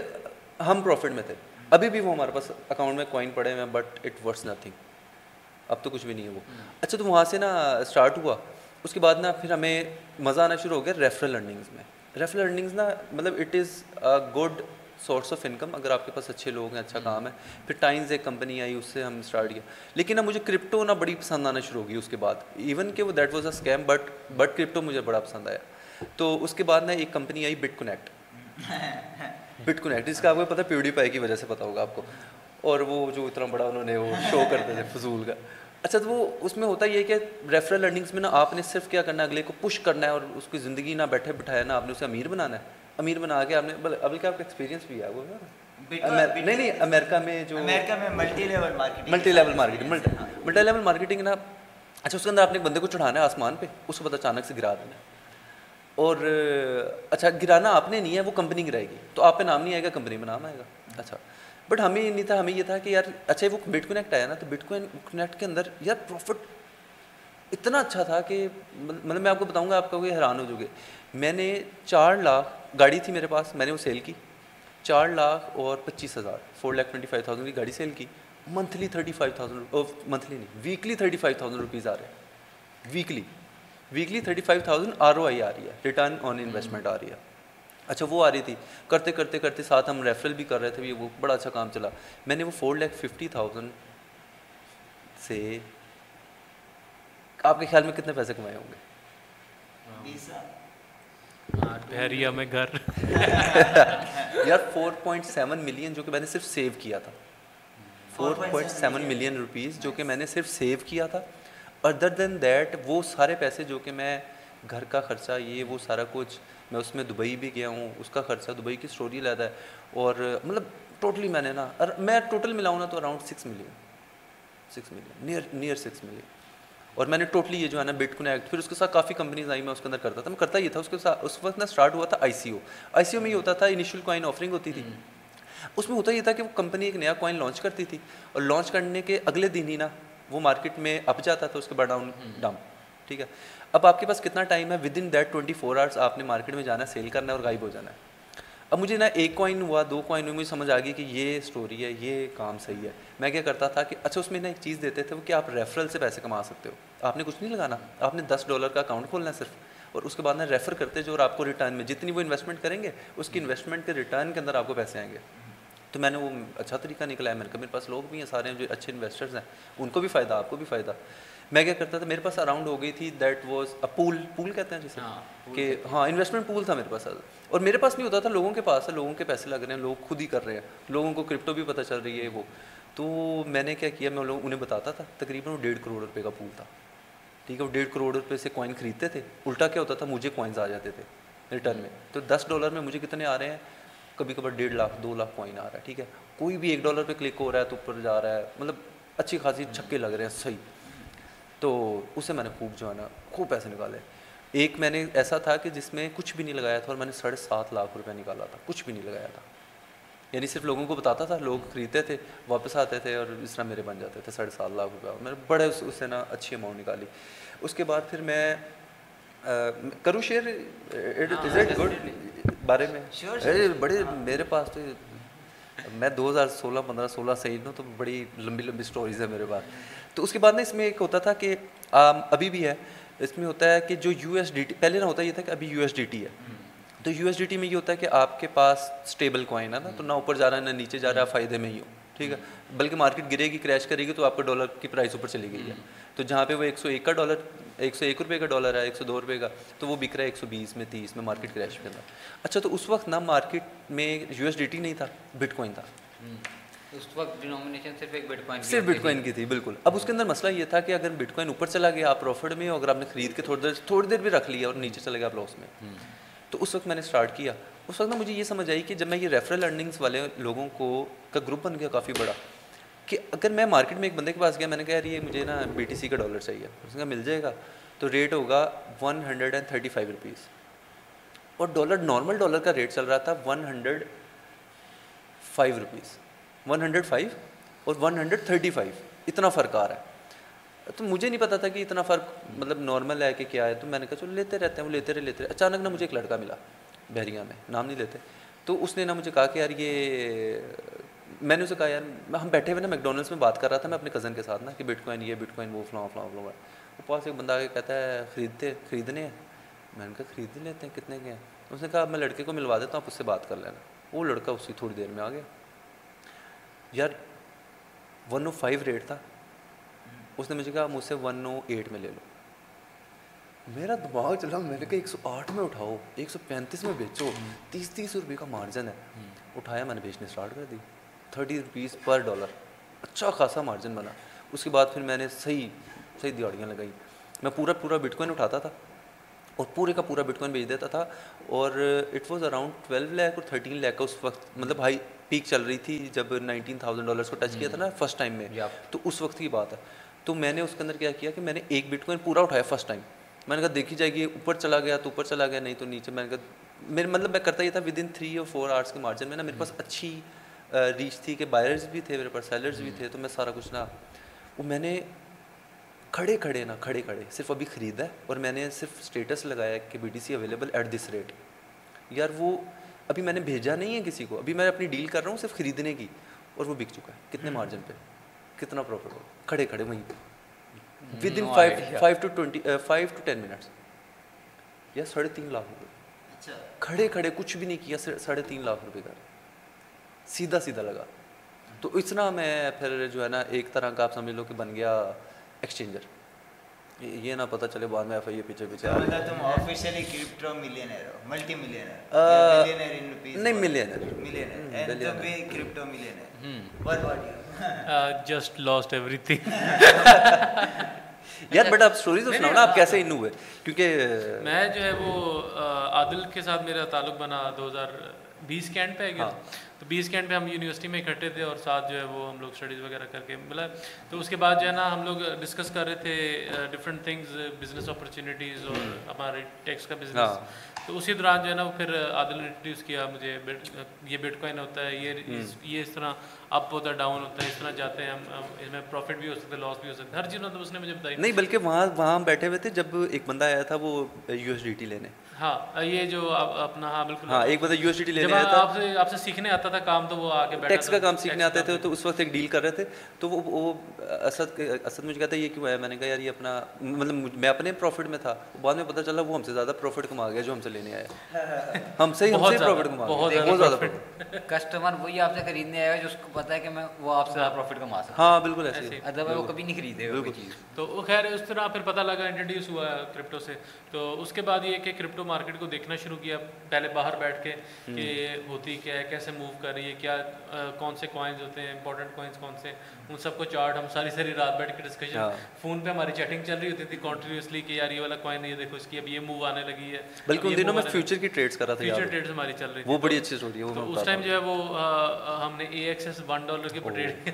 ہم پروفٹ میں تھے. ابھی بھی وہ ہمارے پاس اکاؤنٹ میں کوائن پڑے ہوئے ہیں بٹ اٹ ورس نتھنگ اب تو کچھ بھی نہیں ہے وہ. اچھا تو وہاں سے نا اسٹارٹ ہوا. اس کے بعد نا پھر ہمیں مزہ آنا شروع ہو گیا ریفرل ارننگز میں. ریفرل ارننگز نا مطلب it is good source of income اگر آپ کے پاس اچھے لوگ ہیں اچھا کام ہے پھر ٹائمز ایک کمپنی آئی اس سے ہم اسٹارٹ کیا لیکن نا مجھے کرپٹو نا بڑی پسند آنا شروع ہوگی اس کے بعد ایون کہ وہ that was a scam but but crypto مجھے بڑا پسند آیا تو اس کے بعد نا ایک کمپنی آئی بٹ کنیکٹ بٹ کنیکٹ جس کا آپ کو پتہ پیوڈی پائی کی وجہ سے پتہ ہوگا آپ کو اور وہ جو اتنا بڑا انہوں نے وہ شو کرتے تھے فضول کا اچھا تو وہ اس میں ہوتا یہ کہ ریفرل ارننگس میں نا آپ نے صرف کیا کرنا ہے اگلے کو پش کرنا ہے اور اس کی زندگی نہ بیٹھے بٹھایا نا آپ نے اسے امیر بنانا ہے۔ امیر بنا کے آپ نے ابھی کیا آپ کا ایکسپیرینس بھی ہے؟ وہ نہیں نہیں امریکہ میں جو امریکہ میں multi level marketing multi level marketing multi level marketing نا اچھا اس کے اندر آپ نے ایک بندے کو چڑھانا ہے آسمان پہ اس کو پتہ اچانک سے گرا دینا اور اچھا گرانا آپ نے نہیں ہے وہ کمپنی گرائے گی۔ تو آپ پہ نام نہیں آئے گا کمپنی میں نام آئے گا۔ اچھا۔ بٹ ہمیں نہیں تھا ہمیں یہ تھا کہ یار اچھا وہ بٹ کنیکٹ آیا نا تو بٹ کنیکٹ کے اندر یار پروفٹ اتنا اچھا تھا کہ مطلب میں آپ کو بتاؤں گا آپ کا کوئی حیران ہو جو میں نے چار لاکھ گاڑی تھی میرے پاس میں نے وہ سیل کی چار لاکھ اور پچیس ہزار four lakh twenty five thousand کی گاڑی سیل کی monthly thirty five thousand monthly نہیں weekly thirty five thousand rupees آ رہے ہیں weekly weekly thirty five thousand R O I آ رہی ہے ریٹرن آن انویسٹمنٹ آ رہی ہے اچھا وہ آ رہی تھی۔ کرتے کرتے کرتے ساتھ ہم ریفرل بھی کر رہے تھے وہ بڑا اچھا کام چلا۔ میں نے وہ فور لیک ففٹی تھاؤزینڈ سے آپ کے خیال میں کتنے پیسے کمائے ہوں گے؟ میں گھر۔ یار فور پوائنٹ سیون ملین جو کہ میں نے صرف سیو کیا تھا۔ Four point seven million rupees جو کہ میں نے صرف سیو کیا تھا۔ ادر دین دیٹ وہ سارے پیسے جو کہ میں گھر کا خرچہ یہ وہ سارا کچھ میں اس میں دبئی بھی گیا ہوں، اس کا خرچہ دبئی کی اسٹوری لیتا ہے۔ اور مطلب ٹوٹلی میں نے نا میں ٹوٹل ملاؤں نا تو around six million six million near near six million اور میں نے ٹوٹلی یہ جو ہے نا بٹ کنیکٹ پھر اس کے ساتھ کافی کمپنیز آئی، میں اس کے اندر کرتا تھا۔ میں کرتا یہ تھا، اس کے ساتھ، اس وقت نا اسٹارٹ ہوا تھا آئی سی او آئی سی او میں یہ ہوتا تھا انیشیل کوائن آفرنگ ہوتی تھی۔ اس میں ہوتا یہ تھا کہ وہ کمپنی ایک نیا کوائن لانچ کرتی تھی۔ اور لانچ کرنے کے اگلے دن ہی نا وہ مارکیٹ میں اپ جاتا تھا، اس کے بعد ڈاؤن ڈاؤن ٹھیک ہے۔ اب آپ کے پاس کتنا ٹائم ہے? Within that twenty four hours آپ نے مارکیٹ میں جانا ہے سیل کرنا ہے اور غائب ہو جانا ہے. اب مجھے نا ایک کوائن ہوا، دو کوائن ہوئی، مجھے سمجھ آ گئی کہ یہ اسٹوری ہے، یہ کام صحیح ہے. میں کیا کرتا تھا کہ اچھا اس میں نا ایک چیز دیتے تھے وہ کہ آپ ریفرل سے پیسے کما سکتے ہو. آپ نے کچھ نہیں لگانا. آپ نے دس ڈالر کا اکاؤنٹ کھولنا ہے صرف. اور اس کے بعد نا ریفر کرتے جو اور آپ کو ریٹرن میں جتنی وہ انویسٹمنٹ کریں گے، اس کی انویسٹمنٹ کے ریٹرن کے اندر آپ کو پیسے آئیں گے. تو میں نے وہ اچھا طریقہ نکلا ہے. میرے کو میرے پاس لوگ بھی ہیں، سارے جو اچھے انویسٹرز ہیں، ان کو بھی فائدہ، آپ کو بھی فائدہ. میں کیا کرتا تھا میرے پاس اراؤنڈ ہو گئی تھی دیٹ واز اے پول پول کہتے ہیں جسے؟ ہاں، کہ ہاں انویسٹمنٹ پول تھا میرے پاس اور میرے پاس نہیں ہوتا تھا لوگوں کے پاس ہے لوگوں کے پیسے لگ رہے ہیں لوگ خود ہی کر رہے ہیں۔ لوگوں کو کرپٹو بھی پتہ چل رہی ہے وہ۔ تو میں نے کیا کیا میں لوگ انہیں بتاتا تھا تقریباً وہ ڈیڑھ کروڑ روپے کا پول تھا۔ ٹھیک ہے وہ ڈیڑھ کروڑ روپے سے کوائن خریدتے تھے۔ الٹا کیا ہوتا تھا مجھے کوائنز آ جاتے تھے ریٹرن میں۔ تو دس ڈالر میں مجھے کتنے آ رہے ہیں؟ کبھی کبھار ڈیڑھ لاکھ دو لاکھ کوائن آ رہا ہے ٹھیک ہے۔ کوئی بھی ایک ڈالر پہ کلک ہو رہا ہے تو اوپر جا رہا ہے۔ مطلب اچھی خاصی چھکے لگ رہے ہیں صحیح۔ تو اسے میں نے خوب جو ہے نا خوب پیسے نکالے۔ ایک میں نے ایسا تھا کہ جس میں کچھ بھی نہیں لگایا تھا اور میں نے ساڑھے سات لاکھ روپے نکالا تھا کچھ بھی نہیں لگایا تھا۔ یعنی صرف لوگوں کو بتاتا تھا لوگ خریدتے تھے واپس آتے تھے اور اس طرح میرے بن جاتے تھے ساڑھے سات لاکھ روپے۔ میں نے بڑے اس سے نا اچھی اماؤنٹ نکالی۔ اس کے بعد پھر میں کروں شیئر از اٹ گڈ؟ بارے میں۔ بڑے میرے پاس تو میں دو ہزار سولہ پندرہ سولہ سے ہی ہوں تو بڑی لمبی لمبی اسٹوریز ہے میرے پاس۔ تو اس کے بعد نا اس میں ایک ہوتا تھا کہ ابھی بھی ہے، اس میں ہوتا ہے کہ جو یو ایس ڈی ٹی، پہلے نہ ہوتا یہ تھا کہ ابھی یو ایس ڈی ٹی ہے۔ تو یو ایس ڈی ٹی میں یہ ہوتا ہے کہ آپ کے پاس اسٹیبل کوائن ہے نا، تو نہ اوپر جا رہا ہے، نہ نیچے جا رہا ہے، فائدے میں ہی ہو، ٹھیک ہے۔ بلکہ مارکیٹ گرے گی کریش کرے گی، تو آپ کا ڈالر کی پرائز اوپر چلی گئی ہے۔ تو جہاں پہ وہ ایک سو ایک کا ڈالر ایک سو ایک روپے کا ڈالر ہے، ایک سو دو روپے کا، تو وہ بک رہا ہے ایک سو بیس میں، تیس میں مارکیٹ کریش کے اندر اچھا تو اس وقت نہ مارکیٹ میں یو ایس ڈی ٹی نہیں تھا بٹ کوائن تھا اس وقت ڈینومینیشن صرف ایک بٹ کوائن صرف بٹ کوائن کی تھی بالکل۔ اب اس کے اندر مسئلہ یہ تھا کہ اگر بٹ کوائن اوپر چلا گیا آپ پروفٹ میں اگر آپ نے خرید کے تھوڑی دیر تھوڑی دیر بھی رکھ لیا اور نیچے چلے گیا آپ لاس میں۔ تو اس وقت میں نے اسٹارٹ کیا۔ اس وقت نا مجھے یہ سمجھ آئی کہ جب میں یہ ریفرل ارننگس والے لوگوں کو کا گروپ بن گیا کافی بڑا کہ اگر میں مارکیٹ میں ایک بندے کے پاس گیا میں نے کہا یار یہ مجھے نا بی ٹی سی کا ڈالر چاہیے۔ اس کا مل جائے گا۔ تو ریٹ ہوگا one hundred and thirty five rupees اور ڈالر نارمل ڈالر کا ریٹ چل رہا تھا one hundred five rupees one hundred five اور ون ہنڈریڈ تھرٹی فائیو اتنا فرق آ رہا ہے۔ تو مجھے نہیں پتا تھا کہ اتنا فرق مطلب نارمل ہے کہ کیا ہے۔ تو میں نے کہا چلو لیتے رہتے ہیں، وہ لیتے رہے لیتے رہے۔ اچانک نا مجھے ایک لڑکا ملا بحریہ میں، نام نہیں لیتے۔ تو اس نے نا مجھے کہا کہ یار یہ، میں نے اسے کہا یار، ہم بیٹھے ہوئے نا میکڈونلڈس میں بات کر رہا تھا میں اپنے کزن کے ساتھ نا کہ بٹ کوائن یہ بٹ کوائن وہ، فلاں فلاں فلاں۔ وہ پاس ایک بندہ آگے کہتا ہے، خریدتے، خریدنے ہیں؟ میں نے کہا، خرید لیتے ہیں، کتنے کے ہیں؟ اس نے کہا میں لڑکے کو ملوا دیتا ہوں، آپ اس سے بات کر لینا۔ وہ لڑکا اسی تھوڑی دیر میں آ گیا۔ یار ون او فائیو ریٹ تھا اس نے مجھے کہا مجھ سے ون او ایٹ میں لے لو میرا دماغ چلا میں نے کہا ایک سو آٹھ میں اٹھاؤ ایک سو پینتیس میں بیچو تیس تیس روپئے کا مارجن ہے اٹھایا میں نے بیچنے اسٹارٹ کر دی تھرٹی روپیز پر ڈالر اچھا خاصا مارجن بنا اس کے بعد پھر میں نے صحیح صحیح دیواڑیاں لگائیں میں پورا پورا بٹ کوائن اٹھاتا تھا اور پورے کا پورا بٹ کوائن بیچ دیتا تھا اور it was around twelve lakh اور تھرٹین لیک کا اس وقت مطلب ہائی پیک چل رہی تھی جب نائنٹین تھاؤزینڈ ڈالرس کو ٹچ کیا تھا نا فرسٹ ٹائم میں۔ تو اس وقت کی بات ہے۔ تو میں نے اس کے اندر کیا کیا کہ میں نے ایک بٹ کوائن پورا اٹھایا فرسٹ ٹائم میں نے کہا دیکھی جائے گی اوپر چلا گیا تو اوپر چلا گیا نہیں تو نیچے۔ میں نے کہا میرے مطلب میں کرتا یہ تھا ود ان تھری اور فور آورس کے مارجن میں نا میرے پاس اچھی ریچ تھی کہ بائرز بھی تھے میرے پاس سیلرز بھی تھے تو میں سارا کچھ نا وہ میں نے کھڑے کھڑے نا کھڑے کھڑے صرف ابھی خریدا ہے اور میں نے صرف اسٹیٹس لگایا کہ B T C available at this rate یار وہ ابھی میں نے بھیجا نہیں ہے کسی کو ابھی میں اپنی ڈیل کر رہا ہوں صرف خریدنے کی اور وہ بک چکا ہے۔ کتنے مارجن پہ؟ کتنا پروفٹ ہو کھڑے کھڑے وہیں پہ۔ Within five to twenty five to ten minutes یا ساڑھے تین لاکھ روپے۔ اچھا۔ کھڑے کھڑے کچھ بھی نہیں کیا ساڑھے تین لاکھ روپے کا۔ سیدھا سیدھا لگا۔ تو اتنا میں پھر جو ہے نا ایک طرح کا آپ سمجھ لو کہ بن گیا ایکسچینجر۔ یہ نہ پتہ چلے بعد میں ایف آئی پیچھے پیچھے تم آفیشلی کرپٹو ملینئر ہو multi millionaire millionaire in rupees نہیں بھی crypto what what you just lost everything یار بٹ آپ اسٹوری تو سناؤ نا آپ کیسے ان ہوئے؟ کیونکہ میں جو ہے وہ عادل کے ساتھ میرا تعلق بنا دو ہزار بیس کینٹ پہ گیا تو بیس کینٹ پہ ہم یونیورسٹی میں اکٹھے تھے اور ساتھ جو ہے وہ ہم لوگ اسٹڈیز وغیرہ کر کے ملا۔ تو اس کے بعد جو ہے نا ہم لوگ ڈسکس کر رہے تھے ڈفرینٹ تھنگز بزنس اپرچونیٹیز اور ہمارے ٹیکس کا بزنس تو اسی دوران جو ہے نا وہ پھر عادل نے انٹروڈیوس کیا مجھے یہ بٹ کوائن ہوتا ہے یہ یہ اس طرح اپ ہوتا ہے ڈاؤن ہوتا ہے اس طرح جاتے ہیں ہم اس میں پروفٹ بھی ہو سکتا ہے لاس بھی ہو سکتا ہے۔ ہر چیز مطلب اس نے مجھے بتائی۔ نہیں بلکہ وہاں وہاں ہم بیٹھے ہوئے تھے جب ایک بندہ آیا تھا وہ یو ایس ڈی ٹی لینے۔ ہاں یہ جو اپنا ہاں بالکل۔ ہاں ایک بندہ یو ایس ڈی ٹی لینے آیا تھا آپ سے آپ سے سیکھنے آتا تھا کام تو وہ آ کے ٹیکس کا کام سیکھنے آتے تھے تو اس وقت ایک ڈیل کر رہے تھے۔ تو وہ اسد اسد مجھے کہتا ہے یہ کیوں ہے میں نے کہا یار یہ اپنا مطلب میں اپنے پروفٹ میں تھا۔ بعد میں پتہ چلا وہ ہم سے زیادہ پروفٹ کما گیا جو ہم سے لینے آیا ہم سے ہی ہم سے پروفٹ کما بہت بہت زیادہ کسٹمر وہی آپ سے خریدنے آیا جس کو پتا ہے کہ میں وہ آپ سے زیادہ پروفٹ کما سکتا ہاں بالکل ایسے ادروائز وہ کبھی نہیں خریدے گا تو وہ خیر اس طرح پھر پتہ لگا انٹروڈیوس ہوا کرپٹو سے۔ تو اس کے بعد یہ کہ کرپٹو مارکیٹ کو دیکھنا شروع کیا پہلے باہر بیٹھ کے کہ ہوتی کیا ہے کیسے موو کر رہی ہے کیا کون سے کوائنز ہوتے ہیں امپورٹنٹ کوائنز کون سے ان سب کو چارٹ ہم ساری ساری رات بیٹھ کے ڈسکشن فون پہ ہماری چیٹنگ چل رہی ہوتی تھی کنٹینیوسلی کہ یار یہ والا کوائن یہ دیکھو اس کی اب یہ موو آنے لگی ہے۔ بلکہ ان دنوں میں فیوچر کی ٹریڈز کر رہا تھا فیوچر ٹریڈز ہماری چل رہی وہ بڑی اچھی اسٹوری ہے اس ٹائم جو ہے وہ ہم نے A X S one dollar per trade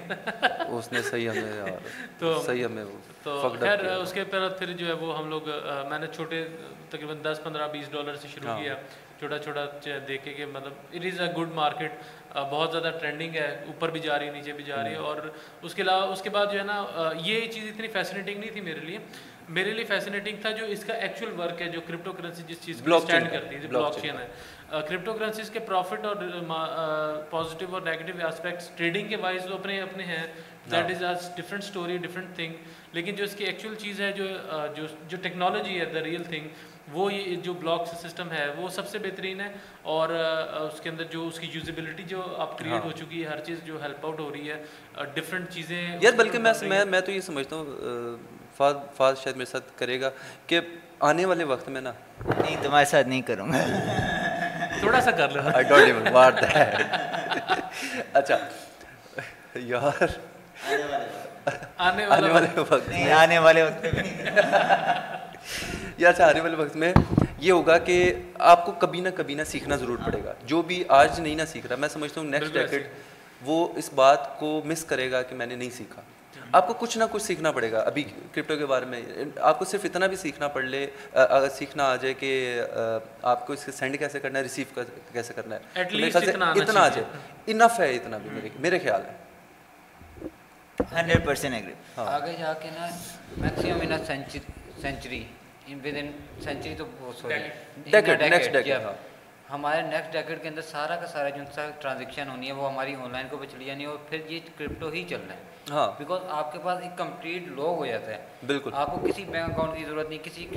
اس نے صحیح ہمیں یار تو صحیح ہمیں تو خیر اس کے بعد پھر جو ہے وہ ہم لوگ میں نے چھوٹے تقریباً دس پندرہ بیس ڈالر سے شروع کیا۔ چھوٹا چھوٹا دیکھے کہ مطلب it is a good market بہت زیادہ ٹرینڈنگ ہے اوپر بھی جا رہی ہے نیچے بھی جا رہی ہے۔ اور اس کے علاوہ اس کے بعد جو ہے نا یہ چیز اتنی فیسنیٹنگ نہیں تھی میرے لیے۔ میرے لیے فیسنیٹنگ تھا جو اس کا ایکچوئل ورک ہے جو کرپٹو کرنسی جس چیز کو اسٹینڈ کرتی ہے بلاک چین ہے۔ کرپٹو کرنسیز کے پروفٹ اور پازیٹیو اور نیگیٹو اسپیکٹس ٹریڈنگ کے وائز اپنے اپنے ہیں۔ That is a different story different thing لیکن جو اس کی ایکچوئل چیز ہے جو جو ٹیکنالوجی ہے دا ریئل تھنگ وہ یہ جو بلاک سسٹم ہے وہ سب سے بہترین ہے اور اس کے اندر جو اس کی یوزیبلٹی جو اب کریٹ ہو چکی ہے ہر چیز جو ہیلپ آؤٹ ہو رہی ہے ڈفرینٹ چیزیں یار بلکہ میں میں تو یہ سمجھتا ہوں فاد فاد شاید میرے ساتھ کرے گا کہ آنے والے وقت میں نا نہیں تمہارے ساتھ نہیں کروں گا۔ تھوڑا سا کر وات اچھا۔ یار۔ آنے آنے والے وقت۔ آنے والے وقت میں یا اچھا آنے والے وقت میں یہ ہوگا کہ آپ کو کبھی نہ کبھی نہ سیکھنا ضرور پڑے گا۔ جو بھی آج نہیں نہ سیکھ رہا میں سمجھتا ہوں نیکسٹ ڈیکٹ وہ اس بات کو مس کرے گا کہ میں نے نہیں سیکھا۔ آپ کو کچھ نہ کچھ سیکھنا پڑے گا۔ ابھی کرپٹو کے بارے میں آپ کو صرف اتنا بھی سیکھنا پڑ لے اگر سیکھنا آ جائے کہ آپ کو اس کے سینڈ کیسے کرنا ہے ریسیو کیسے کرنا ہے۔ اتنا آ جائے۔ انف ہے اتنا بھی میرے خیال ہے ہنڈریڈ پرسینٹ ایگری آگے جا کے نا maximum in century with in century تو ڈیکیڈ ہمارے نیکسٹ ڈیکٹ کے اندر سارا کا سارا جو سا ٹرانزیکشن ہونی ہے وہ ہماری آن لائن کو پہ چلی جانی ہے اور پھر یہ کرپٹو ہی چل رہا ہے ہاں بیکاز آپ کے پاس ایک کمپلیٹ لوگ ہو جاتا ہے بالکل آپ کو کسی بینک اکاؤنٹ کی ضرورت نہیں کسی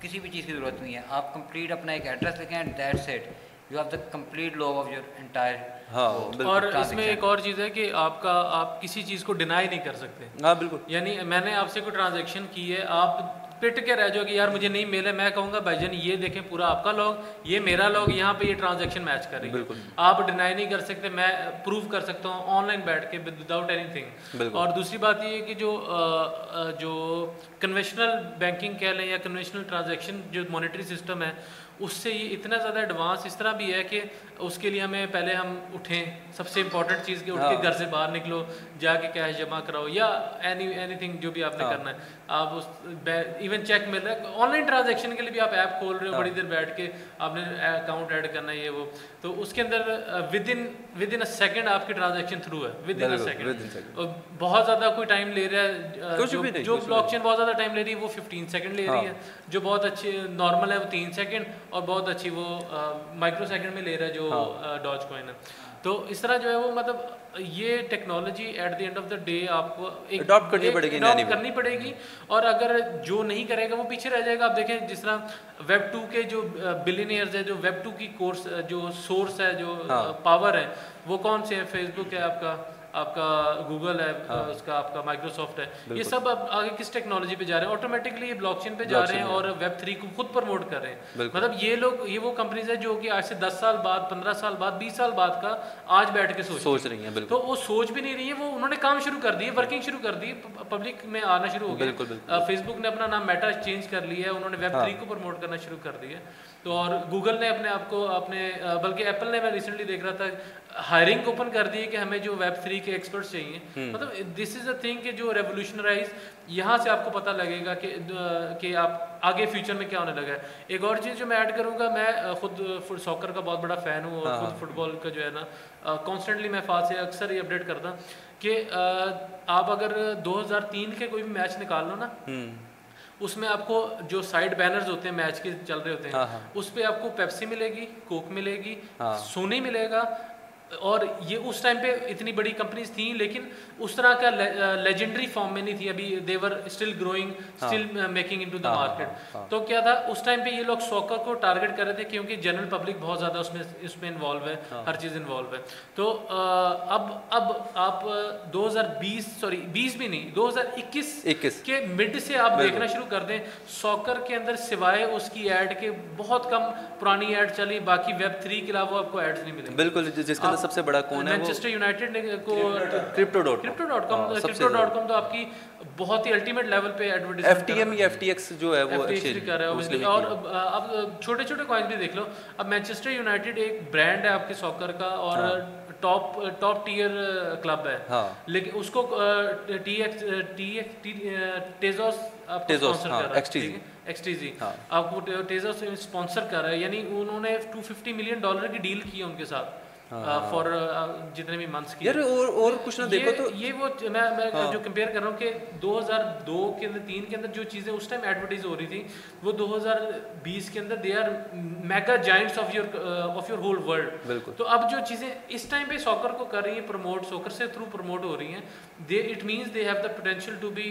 کسی بھی چیز کی ضرورت نہیں ہے آپ کمپلیٹ اپنا ایک ایڈریس لکھیں that set you have the complete log of your entire ہاں اور اس میں ایک اور چیز ہے کہ آپ کا آپ کسی چیز کو ڈینائی نہیں کر سکتے ہاں بالکل یعنی میں نے آپ سے کوئی ٹرانزیکشن کی ہے آپ پٹ کے رہ جاؤ کہ یار مجھے نہیں ملے میں کہوں گا بھائی جان یہ دیکھیں پورا آپ کا لوگ یہ میرا لوگ یہاں پہ یہ ٹرانزیکشن میچ کر رہی ہے۔ بالکل۔ آپ ڈینائی نہیں کر سکتے میں پروف کر سکتا ہوں آن لائن بیٹھ کے وداؤٹ اینی تھنگ اور دوسری بات یہ ہے کہ جو جو کنوینشنل بینکنگ کہہ لیں یا کنوینشنل ٹرانزیکشن جو مانیٹری سسٹم ہے اس سے یہ اتنا زیادہ ایڈوانس اس طرح بھی ہے کہ اس کے لیے ہمیں پہلے ہم اٹھیں سب سے امپورٹنٹ چیز کہ اٹھ کے گھر سے باہر نکلو جا کے کیش جمع کراؤ یا اینی اینی تھنگ جو بھی آپ نے کرنا ہے۔ آپ اس ایون چیک مل رہا ہے۔ آن لائن ٹرانزیکشن کے لیے بھی آپ ایپ کھول رہے ہو بڑی دیر بیٹھ کے آپ نے اکاؤنٹ ایڈ کرنا ہے یہ وہ۔ تو اس کے اندر within within a second آپ کی ٹرانزیکشن تھرو ہے۔ ود ان اے سیکنڈ بہت زیادہ کوئی ٹائم لے رہا ہے جو بلاک چین بہت زیادہ ٹائم لے رہی ہے وہ ففٹین سیکنڈ لے رہی ہے۔ جو بہت اچھی نارمل ہے وہ تین سیکنڈ اور بہت اچھی وہ مائکرو سیکنڈ میں لے رہا ہے جو ڈاج کوائن ہے۔ تو اس طرح جو ہے وہ مطلب یہ technology at the end of the day آپ کو اڈاپٹ کرنی پڑے گی کرنی پڑے گی۔ اور اگر جو نہیں کرے گا وہ پیچھے رہ جائے گا۔ آپ دیکھیں جس طرح ویب ٹو کے جو بلینئرز ہے جو ویب ٹو کی کورس جو سورس ہے جو پاور ہے وہ کون سے ہیں؟ فیس بک ہے آپ کا۔ آپ کا گوگل ہے اس کا آپ کا مائکروسافٹ ہے۔ یہ سب آگے کس ٹیکنالوجی پہ جا رہے ہیں؟ آٹومیٹکلی بلاک چین پہ جا رہے ہیں اور ویب تھری کو خود پروموٹ کر رہے ہیں۔ مطلب یہ لوگ یہ وہ کمپنیز ہیں جو کہ آج سے دس سال بعد پندرہ سال بعد بیس سال بعد کا آج بیٹھ کے سوچ سوچ رہی ہیں تو وہ سوچ بھی نہیں رہی ہے وہ انہوں نے کام شروع کر دی ورکنگ شروع کر دی پبلک میں آنا شروع ہو گیا۔ فیس بک نے اپنا نام میٹا چینج کر لیا ہے انہوں نے ویب تھری کو پروموٹ کرنا شروع کر دیا تو اور گوگل نے اپنے آپ کو اپنے بلکہ ایپل نے میں ریسنٹلی دیکھ رہا تھا ہائرنگ اوپن کر دی ہے کہ ہمیں جو ویب تھری کے ایکسپرٹس چاہیے۔ مطلب دس از اے تھنگ کہ جو ریولیوشنرائز یہاں سے آپ کو پتہ لگے گا کہ کہ آپ آگے فیوچر میں کیا ہونے لگا ہے۔ ایک اور چیز جو میں ایڈ کروں گا میں خود ساکر کا بہت بڑا فین ہوں اور خود فٹ بال کا جو ہے نا کانسٹنٹلی میں فاس سے اکثر یہ اپڈیٹ کرتا ہوں کہ آپ اگر دو ہزار تین کے کوئی بھی میچ نکال لو نا اس میں آپ کو جو سائڈ بینرز ہوتے ہیں میچ کے چل رہے ہوتے ہیں اس پہ آپ کو پیپسی ملے گی کوک ملے گی سونی ملے گا اور یہ اس ٹائم پہ اتنی بڑی کمپنیز تھیں لیکن اس طرح کا لیجنڈری فارم میں نہیں تھی۔ ابھی they're still growing still making into the market تو کیا تھا اس ٹائم پہ یہ لوگ سوکر کو ٹارگیٹ کر رہے تھے کیونکہ جنرل پبلک بہت زیادہ اس میں اس میں انوالو ہے ہر چیز انوالو ہے۔ تو اب اب آپ دو ہزار بیس سوری بیس بھی نہیں دو ہزار اکیس کے مڈ سے آپ دیکھنا شروع کر دیں سوکر کے اندر سوائے اس کی ایڈ کے بہت کم پرانی ایڈ چلی باقی ویب تھری کے علاوہ آپ کو ایڈز نہیں ملیں۔ بالکل جس کا سب سے بڑا کون ہے مانچسٹر یونائٹڈ کو crypto dot crypto dot com crypto dot com تو آپ کی بہت ہی الٹیمیٹ لیول پہ ایڈورٹائزمنٹ ایف ٹی ایم یا ایف ٹی ایکس جو ہے وہ کر رہا ہے اور اب چھوٹے چھوٹے کوائنس بھی دیکھ لو۔ اب مانچسٹر یونائٹڈ ایک برانڈ ہے آپ کے ساکر کا اور ٹاپ ٹاپ ٹیئر کلب ہے۔ لیکن اس کو ٹی ایکس ٹی ٹیزوس آپ ایکس جی آپ کو ٹیزوس اسپانسر کر رہا ہے یعنی انہوں نے ٹو ففٹی ملین ڈالر کی ڈیل کی ہے ان کے ساتھ۔ فار جتنے بھی منتھس کی یار اور اور کچھ نہ دیکھو تو یہ وہ میں میں جو کمپیئر کر رہا ہوں کہ دو ہزار دو کے اندر تین کے اندر جو چیزیں اس ٹائم ایڈورٹائز ہو رہی تھی وہ دو ہزار بیس کے اندر they are mega giants of your of your whole world بالکل۔ تو اب جو چیزیں اس ٹائم پہ ساکر کو کر رہی ہیں پروموٹ ساکر سے تھرو پروموٹ ہو رہی ہیں they it means they have the potential to be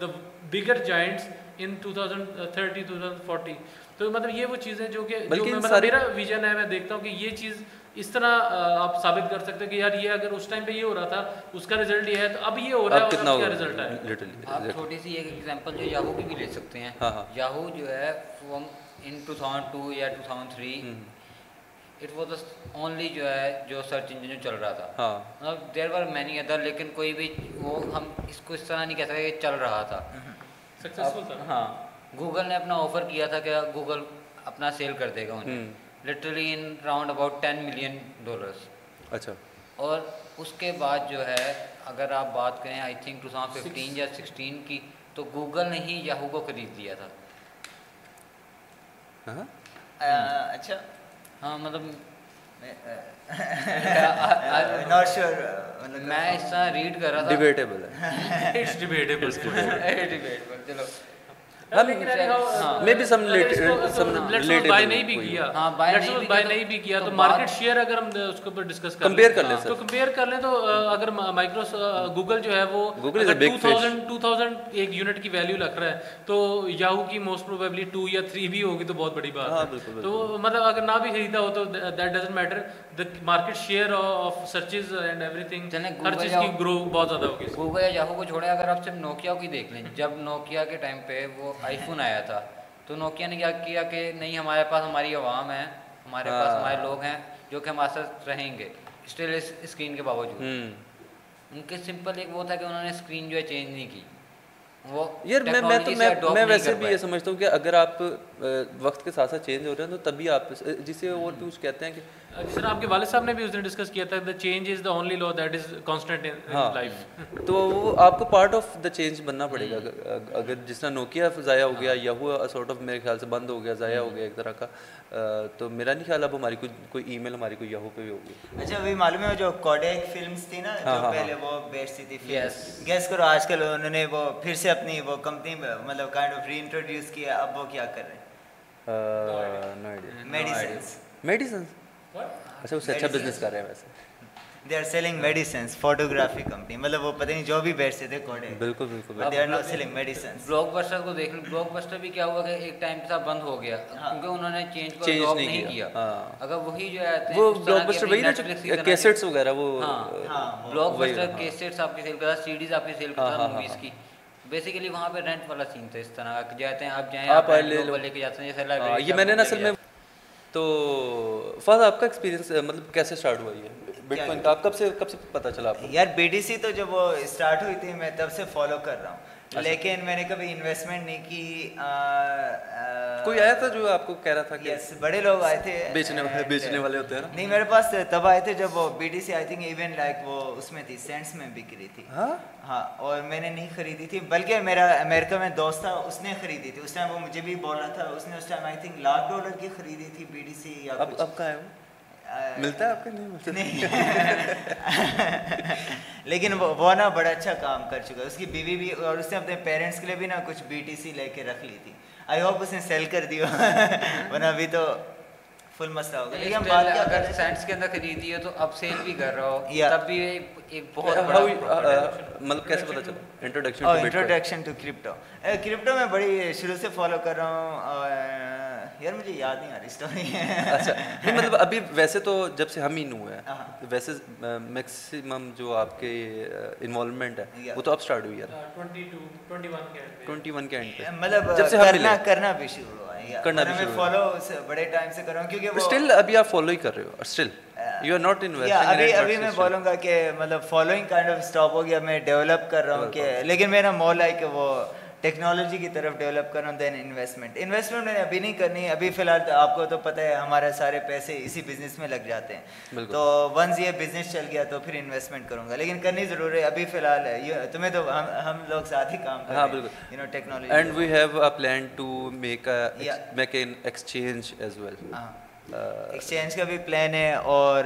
the bigger giants in two thousand thirty two thousand forty تو مطلب یہ وہ چیزیں جو کہ میرا ویژن ہے میں دیکھتا ہوں کہ یہ چیز اس طرح آپ ثابت کر سکتے کہ یار یہ اگر اس ٹائم پہ یہ ہو رہا تھا اس کا رزلٹ یہ ہے تو اب یہ ہو رہا ہے کتنا کیا رزلٹ ہے آپ چھوٹی سی ایک ایگزامپل جو یاہو کی بھی لے سکتے ہیں. یاہو جو ہے ان ٹو تھاؤزینڈ ٹو یا two thousand three it was only جو ہے جو سرچ انجن جو چل رہا تھا. مطلب دیر وار مینی ادر لیکن کوئی بھی وہ ہم اس کو اس طرح نہیں کہہ سکتے کہ چل رہا تھا. سکسیسفل تھا. ہاں. گوگل نے اپنا آفر کیا تھا کہ گوگل اپنا سیل کر دے گا انہیں. Literally in round about ten million dollars اچھا۔ اور اس کے بعد جو ہے اگر آپ بات کریں I think two thousand fifteen یا سکسٹین کی تو گوگل نے ہی یاہو کو خرید لیا تھا۔ اچھا۔ ہاں مطلب میں اس طرح ریڈ کر رہا تھا۔ ڈیبیٹیبل ہے۔ ڈیبیٹیبل ڈیبیٹیبل چلو۔ ہاں، تو اگر ہم ہاں، گوگل جو ہے وہ اگر یونٹ کی ویلیو لگ رہا ہے تو یاہو کی موسٹ پروبیبلی ٹو یا تھری بھی ہوگی تو بہت بڑی بات ہے۔ تو مطلب اگر نہ بھی خریدا ہو تو that doesn't matter the market share of searches and everything ہر چیز کی گرو بہت زیادہ ہوگی گوگل یا یاہو کو چھوڑیں اگر آپ صرف نوکیا کی دیکھ لیں جب نوکیا کے ٹائم پہ وہ آئی فون آیا تھا تو نوکیا نے کیا کیا کہ نہیں ہمارے پاس ہماری عوام ہے ہمارے پاس ہمارے لوگ ہیں جو کہ ہمارے ساتھ رہیں گے اسٹل اسکرین کے باوجود ان کے سمپل ایک وہ تھا کہ انہوں نے اسکرین جو ہے چینج نہیں کی یار میں تو میں ویسے بھی یہ سمجھتا ہوں کہ اگر آپ وقت کے ساتھ ساتھ چینج ہو رہے ہیں تو تبھی آپ جسے اور کچھ کہتے ہیں کہ جی سر آپ کے والد صاحب نے بھی اس نے ڈسکس کیا تھا the change is the only law that is constant in ہاں۔ life. تو وہ آپ کو part of the change بننا پڑے گا۔ اگر جس طرح نوکیا ضائع ہو گیا یا ہوا sort of میرے خیال سے بند ہو گیا ضائع ہو گیا ایک طرح کا تو میرا نہیں خیال اب ہماری کوئی کوئی ای میل ہماری کوئی یہو پہ بھی ہوگی۔ اچھا ابھی معلوم ہے جو کوڈیک فلمز تھی نا جو ہاں، ہاں، پہلے وہ بیچتی تھی فلمز گیس کرو آج کل انہوں نے وہ پھر سے اپنی وہ کمپنی مطلب کائنڈ آف ری انٹروڈیوس کیا اب وہ کیا کر رہے ہیں؟ میڈیسنس میڈیسنس اچھا اس سے اچھا بزنس کر رہے ہیں ویسے۔ They are selling medicines photography company مطلب وہ پتہ نہیں جو بھی بیچتے تھے کوڈے بالکل بالکل۔ They are not selling medicines blockbuster کو دیکھ لیں۔ بلاک بسٹر بھی کیا ہوا کہ ایک ٹائم تھا بند ہو گیا۔ ہاں۔ کیونکہ انہوں نے چینج کو چینج نہیں کیا۔ ہاں۔ اگر وہی جو ہے وہ بلاک بسٹر وہی نا کیسٹس وغیرہ وہ بلاک بسٹر کیسٹس آپ کی سیل کرتا سیڈیز آپ کی سیل کرتا موویز کی۔ ہاں۔ بیسیکلی وہاں پہ رینٹ والا سین تھا اس طرح۔ جاتے ہیں آپ جائیں آپ لے لے کے جاتے ہیں جیسے یہ میں نے اصل میں تو فاض آپ کا ایکسپیرینس مطلب کیسے اسٹارٹ ہوا یہ؟ بٹ کوائن کا آپ کب سے کب سے پتہ چلا آپ کو؟ یار بی ڈی سی تو جب وہ اسٹارٹ ہوئی تھی میں تب سے فالو کر رہا ہوں۔ اچھا۔ لیکن میں نے کبھی انویسٹمنٹ نہیں کی کوئی آیا تھا جو آپ کو کہہ رہا تھا کہ بڑے لوگ آئے تھے۔ بیچنے والے بیچنے والے ہوتے ہیں نہیں میرے پاس تب آئے تھے جب وہ B D C I think even like وہ اس میں تھی سینٹس میں بکری تھی۔ ہاں؟, ہاں؟ اور میں نے نہیں خریدی تھی بلکہ میرا امریکہ میں دوست تھا اس نے خریدی تھی۔ اس ٹائم وہ مجھے بھی بولا تھا اس نے اس time I think lakh dollar کی خریدی تھی بی ڈی سی اب کہاں ہے وہ؟ ملتا ہے آپ کو نہیں ملتا۔ نہیں۔ لیکن وہ نا بڑا اچھا کام کر چکا ہے۔ اس کی بیوی بھی اور اس نے اپنے پیرنٹس کے لیے بھی نا کچھ بی ٹی سی لے کے رکھ لی تھی۔ آئی ہوپ اس نے سیل کر دی ورنہ ابھی تو فل مسئلہ ہوگا۔ لیکن ہم بات اگر سینٹس کے اندر خریدی ہے تو اب سیل بھی کر رہا ہو۔ تب بھی ایک بہت مطلب کیسے پتہ چلا؟ Introduction introduction to crypto crypto میں بڑی شروع سے فالو کر رہا ہوں۔ یار مجھے یاد نہیں آ رہی اسٹوری اچھا مطلب ابھی ویسے تو جب سے ہم ہی نو ہے ہاں۔ ویسے میکسیمم جو آپ کے انوالومنٹ ہے وہ تو اب اسٹارٹ ہوئی یار ٹوئنٹی ون کے اینڈ پہ۔ مطلب جب سے کرنا کرنا بھی شروع ہوا کرنا بھی شروع فالو بڑے ٹائم سے کر رہا ہوں کیونکہ اسٹل ابھی آپ فالو ہی کر رہے ہو اسٹل بولوں گا کہ مطلب فالوئنگ کائنڈ آف اسٹاپ ہو گیا میں ڈیولپ کر رہا ہوں کہ لیکن میرا مول ہے کہ وہ ٹیکنالوجی کی طرف ڈیولپ کرنا دین انویسٹمنٹ انویسٹمنٹ میں نے ابھی نہیں کرنی ابھی فی الحال تو آپ کو تو پتہ ہے ہمارے سارے پیسے اسی بزنس میں لگ جاتے ہیں. تو ونس یہ بزنس چل گیا تو پھر انویسٹمنٹ کروں گا. لیکن کرنی ضرور ہے ابھی فی الحال تمہیں تو ہم لوگ ساتھ ہی کام کریں بالکل. You know technology and we have a plan to make make an exchange as well ہاں ایکسچینج کا بھی پلان ہے اور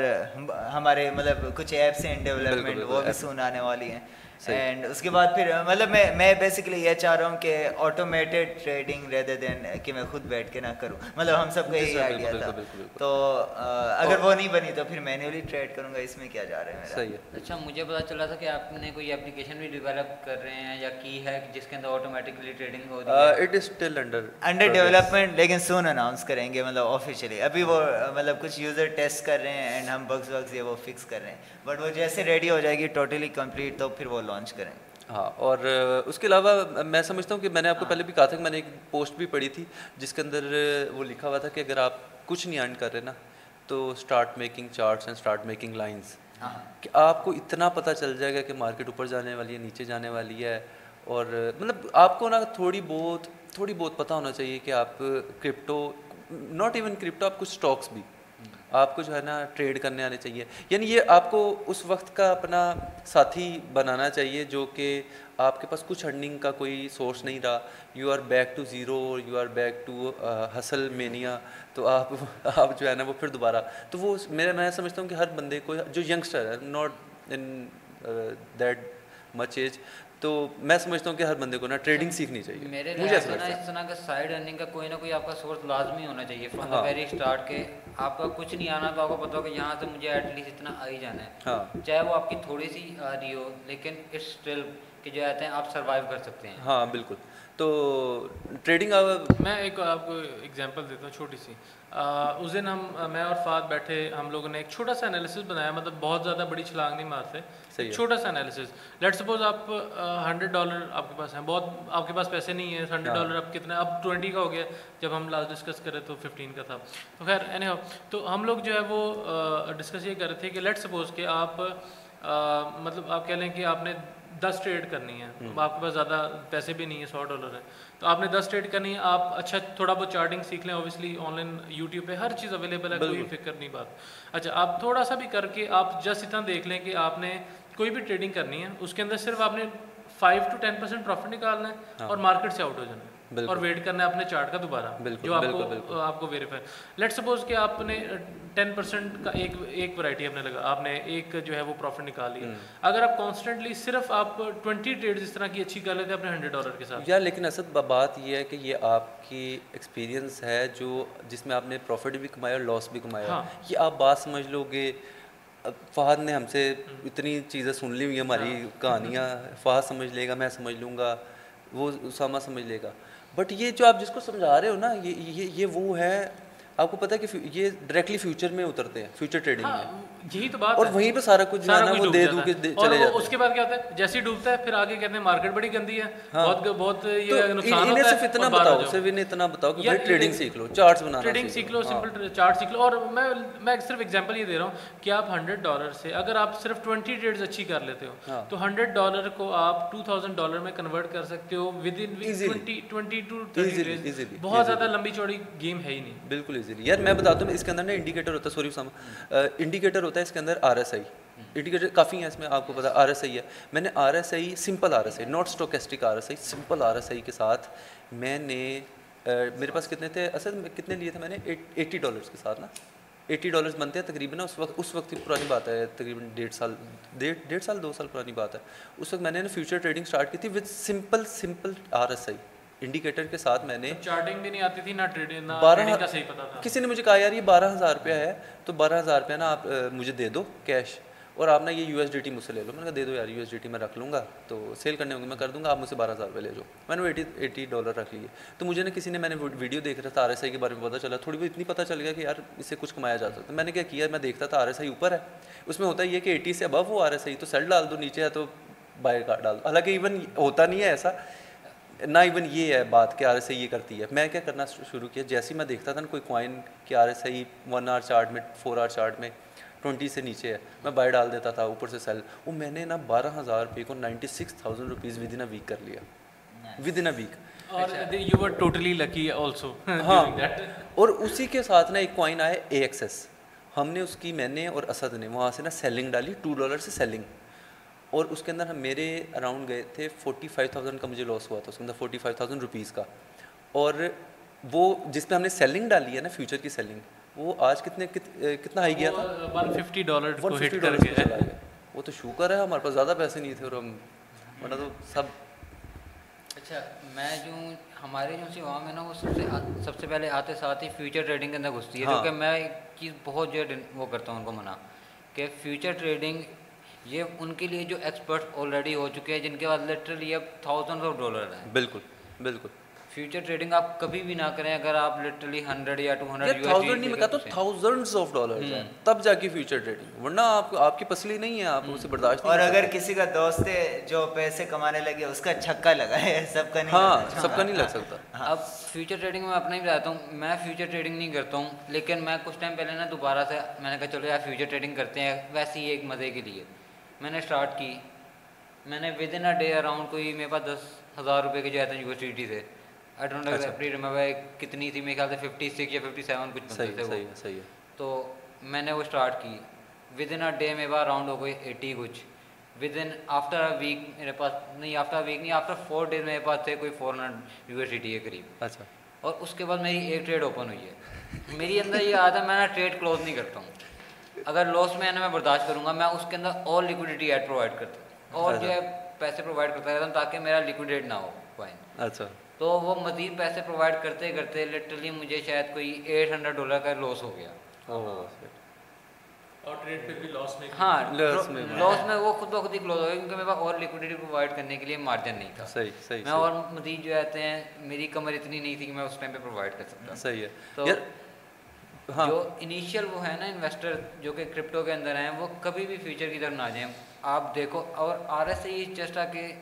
ہمارے مطلب کچھ ایپس ہیں ڈیولپمنٹ وہ بھی سون آنے والی ہیں. اینڈ اس کے بعد پھر مطلب میں میں بیسکلی یہ چاہ رہا ہوں کہ آٹومیٹڈ ٹریڈنگ رہتے دین کہ میں خود بیٹھ کے نہ کروں۔ مطلب ہم سب کا یہی آئیڈیا تھا۔ تو اگر وہ نہیں بنی تو پھر مینولی ٹریڈ کروں گا اس میں کیا جا رہا ہے صحیح اچھا مجھے پتا چلا تھا کہ آپ نے کوئی اپلیکیشن بھی ڈیولپ کر رہے ہیں یا کی ہے جس کے اندر automatically trading who it is still under under development لیکن سون اناؤنس کریں گے مطلب آفیشلی ابھی وہ مطلب کچھ یوزر ٹیسٹ کر رہے ہیں اینڈ ہم بگز وگز یہ وہ فکس کر رہے ہیں۔ بٹ وہ جیسے ریڈی ہو جائے گی ٹوٹلی کمپلیٹ تو پھر وہ لانچ کریں۔ ہاں اور اس کے علاوہ میں سمجھتا ہوں کہ میں نے آپ کو ہاں۔ پہلے بھی کہا تھا کہ میں نے ایک پوسٹ بھی پڑھی تھی جس کے اندر وہ لکھا ہوا تھا کہ اگر آپ کچھ نہیں ارن کر رہے نا تو start making charts and start making lines کہ آپ کو اتنا پتہ چل جائے گا کہ مارکیٹ اوپر جانے والی ہے نیچے جانے والی ہے۔ اور مطلب آپ کو نا تھوڑی بہت تھوڑی بہت پتہ ہونا چاہیے کہ آپ کرپٹو ناٹ ایون کرپٹو آپ کچھ اسٹاکس بھی۔ آپ کو جو ہے نا ٹریڈ کرنے آنے چاہیے۔ یعنی یہ آپ کو اس وقت کا اپنا ساتھی بنانا چاہیے جو کہ آپ کے پاس کچھ ارننگ کا کوئی سورس نہیں رہا۔ You are back to zero you are back to hustle mania تو آپ آپ جو ہے نا وہ پھر دوبارہ۔ تو وہ میرا میں سمجھتا ہوں کہ ہر بندے کو، جو ینگسٹر ہے not in that much age تو میں سمجھتا ہوں کہ ہر بندے کو نا ٹریڈنگ سیکھنی چاہیے۔ میرے مجھے ایسا لگتا ہے۔ اس طرح کا سائڈ ارننگ کا کوئی نہ کوئی آپ کا سورس لازمی ہونا چاہیے فرام دا ویری اسٹارٹ کے۔ آپ کا کچھ نہیں آنا تو آپ کو پتا ہو کہ یہاں سے مجھے ایٹ لیسٹ اتنا آ ہی جانا ہے۔ ہاں۔ چاہے وہ آپ کی تھوڑی سی آ رہی ہو لیکن اٹس اسٹل کہ جو آتے ہیں آپ سروائیو کر سکتے ہیں۔ ہاں بالکل۔ تو ٹریڈنگ میں ایک آپ کو ایگزامپل دیتا ہوں چھوٹی سی۔ اس دن ہم میں اور فات بیٹھے ہم لوگوں نے ایک چھوٹا سا انالیسس بنایا مطلب بہت زیادہ بڑی چھلانگ نہیں مارتے۔ چھوٹا سا انالیسس لیٹ سپوز آپ ہنڈریڈ ڈالر آپ کے پاس ہیں بہت آپ کے پاس پیسے نہیں ہیں ہنڈریڈ ڈالر اب کتنا اب ٹوئنٹی کا ہو گیا جب ہم لاسٹ ڈسکس کرے تو ففٹین کا تھا۔ تو خیر اینی ہو تو ہم لوگ جو ہے وہ ڈسکس یہ کر رہے تھے کہ لیٹ سپوز کہ آپ مطلب آپ کہہ لیں کہ آپ نے دس ٹریڈ کرنی ہے۔ آپ کے پاس زیادہ پیسے بھی نہیں ہیں سو ڈالر ہے تو آپ نے دس ٹریڈ کرنی ہے آپ اچھا تھوڑا بہت چارٹنگ سیکھ لیں۔ اوبیسلی آن لائن یوٹیوب پہ ہر چیز اویلیبل ہے کوئی فکر نہیں بات۔ اچھا آپ تھوڑا سا بھی کر کے آپ جسٹ اتنا دیکھ لیں کہ آپ نے کوئی بھی ٹریڈنگ کرنی ہے اس کے اندر صرف آپ نے five to ten percent profit نکالنا ہے اور مارکیٹ سے آؤٹ ہو جانا ہے۔ اور ویٹ کرنا ہے اپنے چارٹ کا دوبارہ جو آپ کو آپ کو ویریفائی لیٹ سپوز کہ آپ نے ٹین پرسینٹ کا ایک ایک ورائٹی آپ نے لگا آپ نے ایک جو ہے وہ پروفٹ نکالی اگر آپ کانسٹنٹلی صرف آپ ٹوینٹی ٹریڈ اس طرح کی اچھی کر لیتے اپنے ہنڈریڈ ڈالر کے ساتھ۔ یار لیکن اصل بات یہ ہے کہ یہ آپ کی ایکسپیرینس ہے جو جس میں آپ نے پروفٹ بھی کمایا اور لاس بھی کمایا۔ یہ آپ بات سمجھ لو گے۔ فہد نے ہم سے اتنی چیزیں سن لی ہوئی ہماری کہانیاں۔ فہد سمجھ لے گا میں سمجھ لوں گا وہ اسامہ سمجھ لے گا۔ بٹ یہ جو آپ جس کو سمجھا رہے ہو نا، یہ یہ وہ ہے، آپ کو پتا ہے کہ یہ ڈائریکٹلی فیوچر میں اترتے ہیں فیوچر ٹریڈنگ میں۔ ہاں، یہی تو بات اور وہیں پہ سارا کچھ ہے نا وہ دے دوں کے چلے جاتے اس کے بعد کیا ہوتا ہے؟ جیسے ڈوبتا ہے پھر آگے کہتے ہیں مارکیٹ بڑی گندی ہے۔ بہت بہت یہ نقصان انہیں صرف اتنا بتاؤ صرف انہیں اتنا بتاؤ کہ بھائی ٹریڈنگ سیکھ لو چارٹس بنانا ٹریڈنگ سیکھ لو۔ سمپل چارٹ سیکھ لو۔ اور میں میں صرف ایگزامپل یہ دے رہا ہوں کہ آپ ہنڈریڈ ڈالر سے اگر آپ صرف ٹوینٹی ٹریڈز اچھی کر لیتے ہو تو ہنڈریڈ ڈالر کو آپ ٹو تھاؤزینڈ ڈالر میں کنورٹ کر سکتے ہو ود ان ٹوینٹی ٹو بہت زیادہ لمبی چوڑی گیم ہے ہی نہیں۔ بالکل ایزیلی یار میں بتاتا ہوں اس کے اندر نا انڈیکیٹر ہوتا ہے۔ سوری انڈیکیٹر ہوتا ہے اس کے اندر آر ایس آئی۔ انڈیکیٹر کافی ہیں اس میں، آپ کو پتا آر ایس آئی ہے۔ میں نے R S I simple R S I not stochastic R S I simple R S I کے ساتھ میں نے میرے پاس کتنے تھے؟ اصل کتنے لیے تھے میں نے؟ ایٹی ڈالرس کے ساتھ نا۔ ایٹی ڈالرس بنتے ہیں تقریباً، اس وقت اس وقت کی پرانی بات ہے، تقریباً ڈیڑھ سال، ڈیڑھ ڈیڑھ سال، دو سال پرانی بات ہے۔ اس وقت میں نے فیوچر ٹریڈنگ اسٹارٹ کی تھی with simple simple R S I. Indicator کے ساتھ میں نے چارٹنگ بھی نہیں آتی تھی نہ ٹریڈنگ بارہ کا صحیح پتا تھا۔ کسی نے مجھے کہا یار یہ بارہ ہزار روپیہ ہے تو بارہ ہزار روپیہ نا آپ مجھے دے دو کیش اور آپ نا یہ یو ایس ڈی ٹی مجھ سے لے لو. میں نے کہا دے دو یار یو ایس ڈی ٹی میں رکھ لوں گا تو سیل کرنے ہوں گے میں کر دوں گا آپ مجھ سے بارہ ہزار روپئے لے جاؤ. میں نے ایٹی ایٹی ڈالر رکھ لیے۔ تو مجھے نا کسی نے میں نے ویڈیو دیکھ رہا تھا آر ایس آئی کے بارے میں پتا چلا تھوڑی بہت اتنی پتہ چل گیا کہ یار اس سے کچھ کمایا جا سکتا میں نے کیا کیا میں دیکھتا تھا آر ایس آئی اوپر ہے۔ اس میں ہوتا ہے یہ کہ ایٹی سے ابو وہ آر ایس آئی تو سیل ڈال دو نیچے ہے تو بائی کارڈ ڈال دو۔ حالانکہ ایون ہوتا نہیں ہے ایسا۔ نہ ایون یہ ہے بات کہ آر ایس آئی یہ کرتی ہے۔ میں کیا کرنا شروع کیا؟ جیسے میں دیکھتا تھا نا کوئی کوائن کہ R S I one hour chart میں فور آر چارٹ میں ٹوئنٹی سے نیچے ہے میں بائی ڈال دیتا تھا اوپر سے سیل وہ میں نے نا بارہ ہزار روپئے کو ninety six thousand rupees within a week کر لیا۔ ود ان اے ویک اور you were totally lucky also ہاں۔ اور اسی کے ساتھ نا ایک کوائن آیا اے ایکس ایس ہم نے اس کی میں نے اور اسد نے وہاں سے نا سیلنگ ڈالی ٹو ڈالر سے سیلنگ اور اس کے اندر ہم میرے اراؤنڈ گئے تھے فورٹی فائیو تھاؤزینڈ کا مجھے لاس ہوا تھا اس کے اندر فورٹی فائیو تھاؤزینڈ روپیز کا۔ اور وہ جس میں ہم نے سیلنگ ڈالی ہے نا فیوچر کی سیلنگ وہ آج کتنے کتنا ہائی گیا تھا؟ One fifty dollar one fifty dollar چلا گیا۔ وہ تو شوکر ہے ہمارے پاس زیادہ پیسے نہیں تھے اور ہم ورنہ تو سب۔ اچھا میں جو ہمارے جو سی عوام ہے نا وہ سب سے سب سے پہلے آتے ساتھ ہی فیوچر ٹریڈنگ کے اندر گھستی ہے کیونکہ میں ایک چیز بہت جو وہ کرتا ہوں ان کو منع کہ فیوچر ٹریڈنگ یہ ان کے لیے جو ایکسپرٹ آلریڈی ہو چکے ہیں جن کے بعد لٹرلی اب تھاؤزنڈ آف ڈالر ہیں۔ بالکل بالکل۔ فیوچر ٹریڈنگ آپ کبھی بھی نہ کریں اگر آپ لٹرلی ہنڈریڈ یا ٹو ہنڈریڈ تھاؤزینڈ نہیں میں کہتا ہوں تھاؤزنڈس آف ڈالر ہیں۔ تب جا کے فیوچر ٹریڈنگ ورنہ آپ آپ کی پسلی نہیں ہے آپ اسے برداشت اور اگر کسی کا دوست ہے جو پیسے کمانے لگے اس کا چھکا لگا ہے سب کا نہیں ہاں سب کا نہیں لگ سکتا۔ اب فیوچر ٹریڈنگ میں اپنا ہی بتاتا ہوں میں فیوچر ٹریڈنگ نہیں کرتا ہوں لیکن میں کچھ ٹائم پہلے نا دوبارہ سے میں نے کہا چلو یار فیوچر ٹریڈنگ کرتے ہیں ویسے ہی ایک مزے کے لیے۔ میں نے اسٹارٹ کی۔ میں نے within a day around کوئی میرے پاس دس ہزار روپے کے جو ہے۔ یونیورسٹی سے آئی ڈونٹ ریمبر کتنی تھی میرے خیال سے ففٹی سکس یا ففٹی سیون کچھ صحیح صحیح تو میں نے وہ اسٹارٹ کی۔ ود ان اے ڈے میرے پاس اراؤنڈ ہو گئی ایٹی کچھ۔ Within after a week میرے پاس نہیں آفٹر ویک نہیں آفٹر فور ڈیز میرے پاس تھے کوئی فور ہنڈریڈ یونیورسٹی ہے قریب۔ اچھا۔ اور اس کے بعد میری ایک ٹریڈ اوپن ہوئی ہے۔ میری اندر یہ ہے میں نا ٹریڈ کلوز نہیں کرتا ہوں۔ اگر لوس میں نا میں برداشت کروں گا میں اس کے اندر اور لیکوڈیٹی ایڈ پرووائڈ کرتا اور جو ہے پیسے پرووائڈ کرتا رہتا ہوں تاکہ میرا لیکوڈیٹ نہ ہو کوائن اچھا۔ تو وہ مزید پیسے پرووائڈ کرتے کرتے لٹرلی مجھے شاید کوئی ایٹ ہنڈریڈ ڈالر کا لوس ہو گیا۔ ہاں لاس میں وہ خود بخود ہی کلوز ہو گیا کیونکہ میرے پاس اور لیکوڈیٹی پرووائڈ کرنے کے لیے مارجن نہیں تھا۔ میں اور مزید جو میری کمر اتنی نہیں تھی کہ میں اس ٹائم پہ پرووائڈ کر سکتا۔ صحیح ہے۔ ہاں۔ جو انیشیل وہ ہے نا انویسٹر جو کہ کرپٹو کے اندر ہیں وہ کبھی بھی فیوچر کی طرف نہ جائیں۔ آپ دیکھو اور آر ایس آئی چیسٹا کے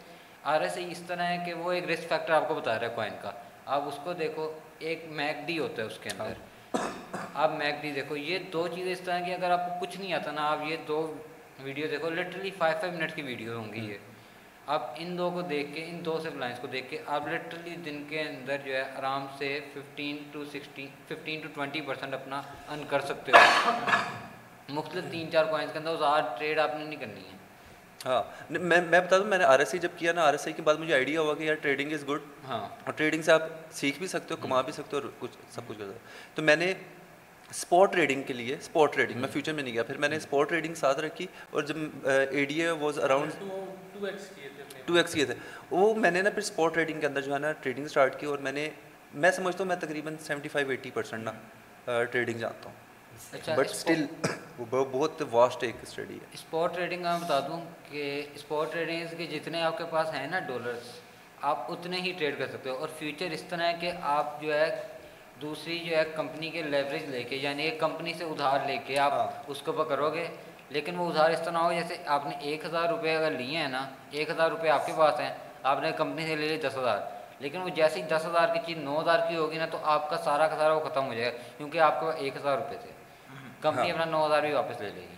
آر ایس ای اس طرح ہے کہ وہ ایک رسک فیکٹر آپ کو بتا رہا ہے کوائن کا۔ آپ اس کو دیکھو ایک میک ڈی ہوتا ہے اس کے اندر۔ ہاں۔ آپ میک ڈی دیکھو یہ دو چیزیں اس طرح کی اگر آپ کو کچھ نہیں آتا نا آپ یہ دو ویڈیو دیکھو لٹرلی فائیو فائیو منٹ کی ویڈیو ہوں گی یہ۔ آپ ان دو کو دیکھ کے ان دو سب لائنس کو دیکھ کے آپ لٹرلی دن کے اندر جو ہے آرام سے fifteen to sixteen fifteen to twenty percent اپنا ان کر سکتے ہو۔ مختلف تین چار کوائنس کے اندر زیادہ ٹریڈ آپ نے نہیں کرنی ہے۔ ہاں میں میں بتا دوں میں نے آر ایس آئی جب کیا نا آر ایس آئی کے بعد مجھے آئیڈیا ہوا کہ یار ٹریڈنگ از گڈ ہاں۔ اور ٹریڈنگ سے آپ سیکھ بھی سکتے ہو کما بھی سکتے ہو اور کچھ سب کچھ کر تو میں نے اسپاٹ ٹریڈنگ کے لیے اسپاٹ ٹریڈنگ میں ہاں۔ فیوچر میں نہیں گیا پھر میں نے اسپاٹ ٹریڈنگ ساتھ رکھی اور جب A D A was around two X یہ تھے۔ وہ میں نے نا پھر اسپاٹ ٹریڈنگ کے اندر جو ہے نا ٹریڈنگ اسٹارٹ کی اور میں نے میں سمجھتا ہوں میں تقریباً سیونٹی فائیو ایٹی پرسینٹ نا ٹریڈنگ جانتا ہوں۔ اچھا، بٹ اسٹل بہت واسٹ ایک اسٹڈی ہے۔ اسپاٹ ٹریڈنگ میں بتا دوں کہ اسپاٹ ٹریڈنگ کے جتنے آپ کے پاس ہیں نا ڈالرس آپ اتنے ہی ٹریڈ کر سکتے ہو۔ اور فیوچر اس طرح ہے کہ آپ جو ہے دوسری جو ہے کمپنی کے لیوریج لے کے یعنی ایک کمپنی سے ادھار لے کے آپ ہاں۔ اس کو پکڑو گے۔ لیکن وہ ادھار اس طرح ہو جیسے آپ نے ایک ہزار روپے اگر لیے ہیں نا ایک ہزار روپے آپ کے پاس ہیں آپ نے کمپنی سے لے لی دس ہزار۔ لیکن وہ جیسے ہی دس ہزار کی چیز نو ہزار کی ہوگی نا تو آپ کا سارا کا سارا وہ ختم ہو جائے گا کیونکہ آپ کے پاس ایک ہزار روپے تھے۔ کمپنی ہاں۔ اپنا نو ہزار بھی واپس لے لے گی۔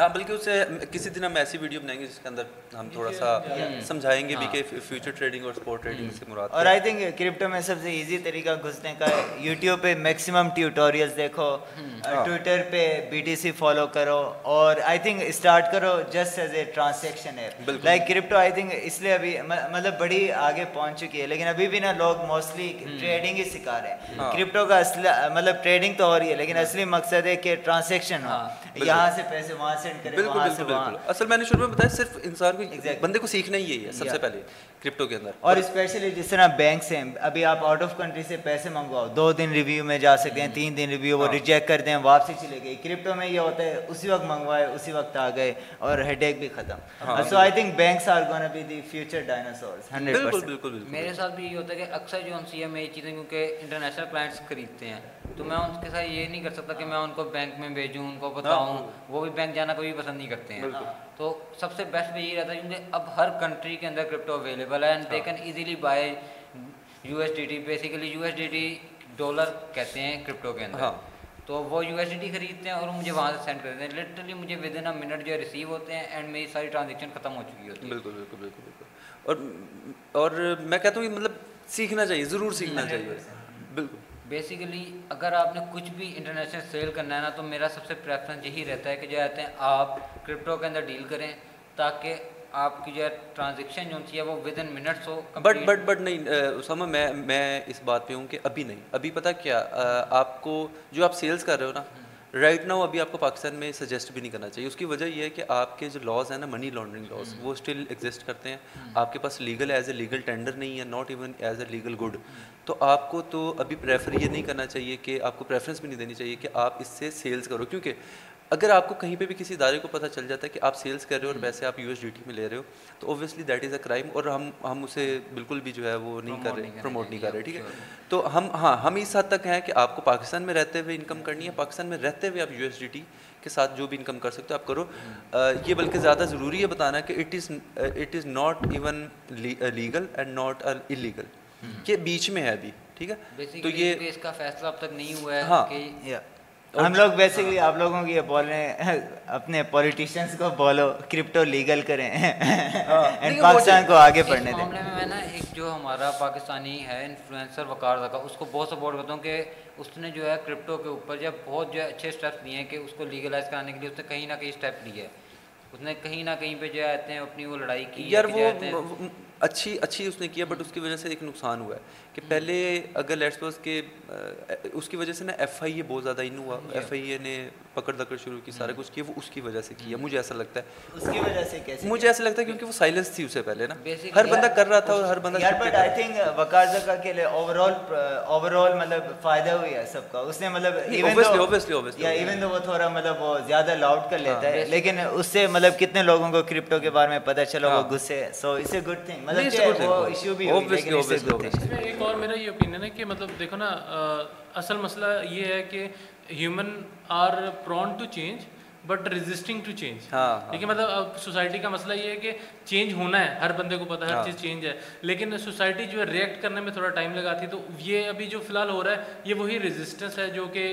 ہاں بلکہ اس سے کسی دن ہم ایسی ویڈیو بنائیں گے جس کے اندر ہم تھوڑا سا سمجھائیں گے بھی ہاں. کہ فیوچر ٹریڈنگ اور سپورٹ ٹریڈنگ سے مراد اور آئی تھنک کرپٹو میں سب سے ایزی طریقہ گھسنے کا یوٹیوب پہ میکسیمم ٹیوٹوریلز دیکھو ٹویٹر ہاں. پہ بی ٹی سی فالو کرو۔ اور آئی تھنک اسٹارٹ کرو جسٹ ایز اے ٹرانسیکشن ہے لائک کرپٹو آئی تھنک اس لیے ابھی مطلب بڑی آگے پہنچ چکی ہے لیکن ابھی بھی نا لوگ موسٹلی ٹریڈنگ ہی سکھا رہے ہیں۔ ہاں. کرپٹو کا اصل مطلب ٹریڈنگ تو ہو رہی ہے لیکن اصلی مقصد ہے کہ ٹرانسیکشن ہو۔ یہاں سے پیسے وہاں سینڈ کریں بالکل بالکل بالکل۔ اصل میں نے شروع میں بتایا صرف انسان کو بندے کو سیکھنا ہی یہی ہے سب سے پہلے کرپٹو کے اندر۔ اور اسپیشلی جس طرح بینک ہیں ابھی آپ آؤٹ آف کنٹری سے پیسے منگواؤ دو دن ریویو میں جا سکتے ہیں hmm. تین دن ریویو وہ ہاں۔ ریجیکٹ کر دیں واپسی چلے گئی کرپٹو میں یہ ہوتا ہے اسی وقت منگوائے اسی وقت آ گئے اور ہیڈ ایک بھی ختم۔ So I think banks are gonna be the future dinosaurs hundred بالکل بالکل میرے ساتھ بھی یہ ہوتا ہے کہ اکثر جو ہم سی ایم اے چیزیں کیونکہ انٹرنیشنل کلائنٹس خریدتے ہیں۔ تو میں ان کے ساتھ یہ نہیں کر سکتا کہ میں ان کو بینک میں بھیجوں ان کو ہاں، بتاؤں۔ ہاں۔ وہ بھی بینک جانا کبھی پسند نہیں کرتے ہیں۔ تو سب سے بیسٹ بھی یہی رہتا ہے کیونکہ اب ہر کنٹری کے اندر کرپٹو اویلیبل ہے and they can easily buy U S D T basically U S D T dollar کہتے ہیں کرپٹو کے اندر۔ ہاں۔ تو وہ یو ایس ڈی ٹی خریدتے ہیں اور مجھے وہاں سے سینڈ کر دیتے ہیں۔ لٹرلی مجھے ود ان اے منٹ جو ہے ریسیو ہوتے ہیں اینڈ میری ساری ٹرانزیکشن ختم ہو چکی ہوتی ہے۔ بالکل بالکل بالکل بالکل۔ اور اور میں کہتا ہوں کہ مطلب سیکھنا چاہیے ضرور سیکھنا چاہیے۔ بالکل۔ بیسیکلی اگر آپ نے کچھ بھی انٹرنیشنل سیل کرنا ہے نا، تو میرا سب سے پریفرنس یہی رہتا ہے کہ جو کہتے ہیں، آپ کرپٹو کے اندر ڈیل کریں تاکہ آپ کی جو ہے ٹرانزیکشن جو ہے وہ ود ان منٹس ہو بٹ بٹ بٹ نہیں اسامہ، میں میں اس بات پہ ہوں کہ ابھی نہیں، ابھی پتہ کیا آپ کو جو آپ سیلس کر رہے ہو نا رائٹ ناؤ ابھی آپ کو پاکستان میں سجیسٹ بھی نہیں کرنا چاہیے اس کی وجہ یہ ہے کہ آپ کے جو لاز ہیں نا منی لانڈرنگ لاز وہ اسٹل ایگزسٹ کرتے ہیں آپ کے پاس legal as a legal tender نہیں ہے not even as a legal good تو آپ کو تو ابھی پریفر یہ نہیں کرنا چاہیے کہ آپ کو پریفرنس بھی نہیں دینی چاہیے کہ آپ اس سے سیلس کرو کیونکہ اگر آپ کو کہیں پہ بھی کسی ادارے کو پتہ چل جاتا ہے کہ آپ سیلس کر رہے ہو اور ویسے آپ یو ایس ڈی ٹی میں لے رہے ہو تو obviously that is a crime اور ہم ہم اسے بالکل بھی جو ہے وہ نہیں کر رہے پروموٹ نہیں کر رہے ٹھیک ہے؟ تو ہم ہاں ہم اس حد تک ہیں کہ آپ کو پاکستان میں رہتے ہوئے انکم کرنی ہے پاکستان میں رہتے ہوئے آپ یو ایس ڈی ٹی کے ساتھ جو بھی انکم کر سکتے ہو آپ کرو۔ یہ بلکہ زیادہ ضروری ہے بتانا کہ it is it is not even legal and not illegal یہ بیچ میں ہے ابھی ٹھیک ہے؟ تو یہ اس کا فیصلہ اب تک نہیں ہوا ہے ہاں ہم لوگ بیسکلی آپ لوگوں کی اپنے پولیٹیشینس کو بولو کرپٹو لیگل کریں۔ ہاں، اینڈ پاکستان کو آگے پڑھنے دیں۔ میں نا ایک جو ہمارا پاکستانی ہے انفلوئنسر وقار زکا اس کو بہت سپورٹ کرتا ہوں کہ اس نے جو ہے کرپٹو کے اوپر جو بہت جو ہے اچھے اسٹیپس لیے ہیں کہ اس کو لیگلائز کرانے کے لیے اس نے کہیں نہ کہیں اسٹیپ لیے ہے۔ اس نے کہیں نہ کہیں پہ جو ہے آتے ہیں اپنی وہ لڑائی کی یار وہ اچھی اچھی اس نے کیا بٹ اس کی وجہ سے ایک نقصان ہوا ہے کہ پہلے اگر لیٹ سپوز کہ اس کی وجہ سے نا ایف آئی اے بہت زیادہ ان ہوا ایف آئی اے نے پکڑ دکڑ شروع کی سارا کچھ کیا وہ اس کی وجہ سے کیا مجھے ایسا لگتا ہے۔ اس کی وجہ سے کیسے مجھے ایسا لگتا ہے کیونکہ وہ سائلنس تھی اسے پہلے نا۔ ہر بندہ کر رہا تھا اور ہر بندہ یار بٹ آئی تھنک وقار زکا کے لیے اوور آل اوور آل مطلب فائدہ ہوئی ہے سب کا۔ اس نے مطلب ایون وہ تھوڑا مطلب وہ زیادہ لاؤڈ کر لیتا ہے لیکن اس سے مطلب کتنے لوگوں کو کرپٹو کے بارے میں پتہ چلا وہ غصے سو اس سے گڈ تھنگ مطلب ایک اور میرا یہ اوپینین ہے کہ مطلب دیکھو نا اصل مسئلہ یہ ہے کہ human are prone to change but resisting to change ٹھیک ہے مطلب سوسائٹی کا مسئلہ یہ ہے کہ چینج ہونا ہے ہر بندے کو پتا ہر چیز چینج ہے۔ لیکن سوسائٹی جو ہے ریئیکٹ کرنے میں تھوڑا ٹائم لگاتی ہے تو یہ ابھی جو فی الحال ہو رہا ہے یہ وہی ریزسٹنس ہے جو کہ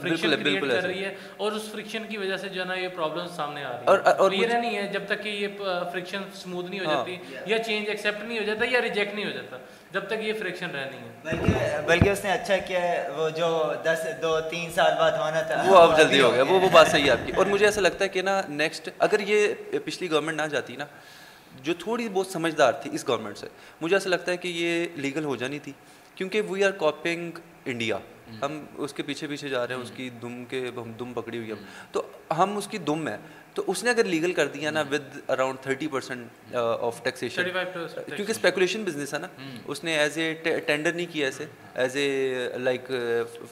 فرکشن کریٹ کر رہی ہے۔ اور اس فرکشن کی وجہ سے جو ہے نا یہ پرابلم سامنے آ رہی ہے اور یہ نہیں ہے جب تک کہ یہ فرکشن اسموتھ نہیں ہو جاتی یا چینج ایکسیپٹ نہیں ہو جاتا یا ریجیکٹ نہیں ہو جاتا۔ جب تک یہ فریکشن رہنی ہے۔ بلکہ بلکہ اس نے اچھا کیا ہے وہ جو دس دو تین سال بعد ہونا تھا۔ وہ اب جلدی ہو گیا وہ وہ بات صحیح ہے آپ کی۔ اور مجھے ایسا لگتا ہے کہ نا نیکسٹ اگر یہ پچھلی گورنمنٹ نہ جاتی نا جو تھوڑی بہت سمجھدار تھی اس گورنمنٹ سے مجھے ایسا لگتا ہے کہ یہ لیگل ہو جانی تھی۔ کیونکہ وی آر کاپنگ انڈیا ہم اس کے پیچھے پیچھے جا رہے ہیں اس کی دم کے ہم دم پکڑی ہوئی ہم تو ہم اس کی دم ہے تو اس نے اگر لیگل کر دیا نا with around thirty percent of taxation کیونکہ اسپیکولیشن بزنس ہے نا. اس نے ایز اے ٹینڈر نہیں کیا ایسے ایز اے لائک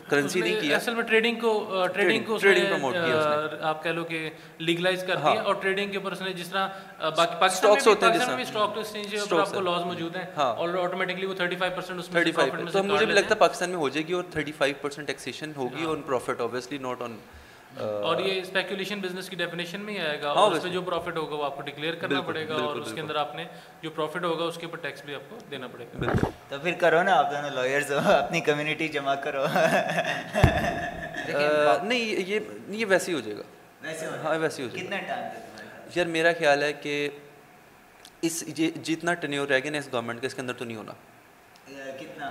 کرنسی نہیں کیا. اصل میں ٹریڈنگ کو ٹریڈنگ کو ٹریڈنگ پروموٹ کیا آپ کہہ لو کہ لیگلائز کر دیا اور ٹریڈنگ کے اوپر اس نے جس طرح باقی پاکستان ہوتے ہیں جس طرح. اسٹاک ایکسچینج پر آپ کو لاز موجود ہیں. اور آٹومیٹکلی وہ 35% اس میں 35 تو مجھے بھی لگتا ہے پاکستان میں ہو جائے گی اور 35% ٹیکسیشن ہوگی on profit obviously not on اور یہ اسپیکولیشن بزنس کی ڈیفینیشن میں ہی آئے گا اور اس میں جو پروفٹ ہوگا وہ آپ کو ڈکلیئر کرنا پڑے گا اور اس کے اندر آپ نے جو پروفٹ ہوگا اس کے اوپر ٹیکس بھی آپ کو دینا پڑے گا۔ تو پھر کرو نا آپ دونوں لائرز ہو اپنی کمیونٹی جمع کرو۔ نہیں یہ یہ ویسے ہی ہو جائے گا۔ ہاں ویسے ہی ہو جائے گا۔ کتنا ٹائم یار میرا خیال ہے کہ اس جتنا ٹنیور رہ گیا نا اس گورنمنٹ کے اس کے اندر تو نہیں ہونا۔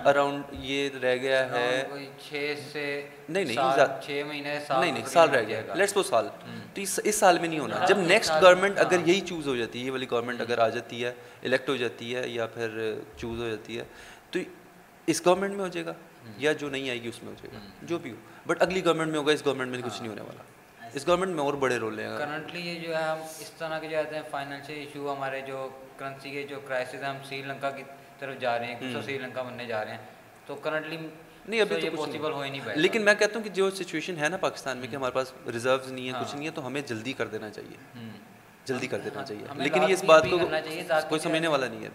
اراؤنڈ یہ رہ گیا ہے چھ سے نہیں نہیں چھ مہینے نہیں نہیں سال رہ گیا۔ لیٹس وہ سال۔ تو اس سال میں نہیں ہونا۔ جب نیکسٹ گورنمنٹ اگر یہی چوز ہو جاتی ہے یہ والی گورنمنٹ اگر آ جاتی ہے الیکٹ ہو جاتی ہے یا پھر چوز ہو جاتی ہے تو اس گورنمنٹ میں ہو جائے گا یا جو نہیں آئے گی اس میں ہو جائے گا۔ جو بھی ہو۔ بٹ اگلی گورنمنٹ میں ہوگا اس گورنمنٹ میں کچھ نہیں ہونے والا۔ اس گورنمنٹ میں اور بڑے رول ہیں۔ کرنٹلی یہ جو ہے ہم اس طرح کے جو آتے ہیں فائنینشیل ایشو ہمارے جو کرنسی کے جو کرائسس ہیں ہم سری لنکا کی طرف جا رہے ہیں سری لنکا بننے جا رہے ہیں۔ تو کرنٹلی نہیں ابھی تو پاسبل ہو ہی نہیں لیکن میں کہتا ہوں کہ جو سچویشن ہے نا پاکستان میں کہ ہمارے پاس ریزروز نہیں ہے کچھ نہیں ہے تو ہمیں جلدی کر دینا چاہیے۔ جلدی کر دینا چاہیے۔ لیکن یہ اس بات کو کوئی سمجھنے والا نہیں ہے۔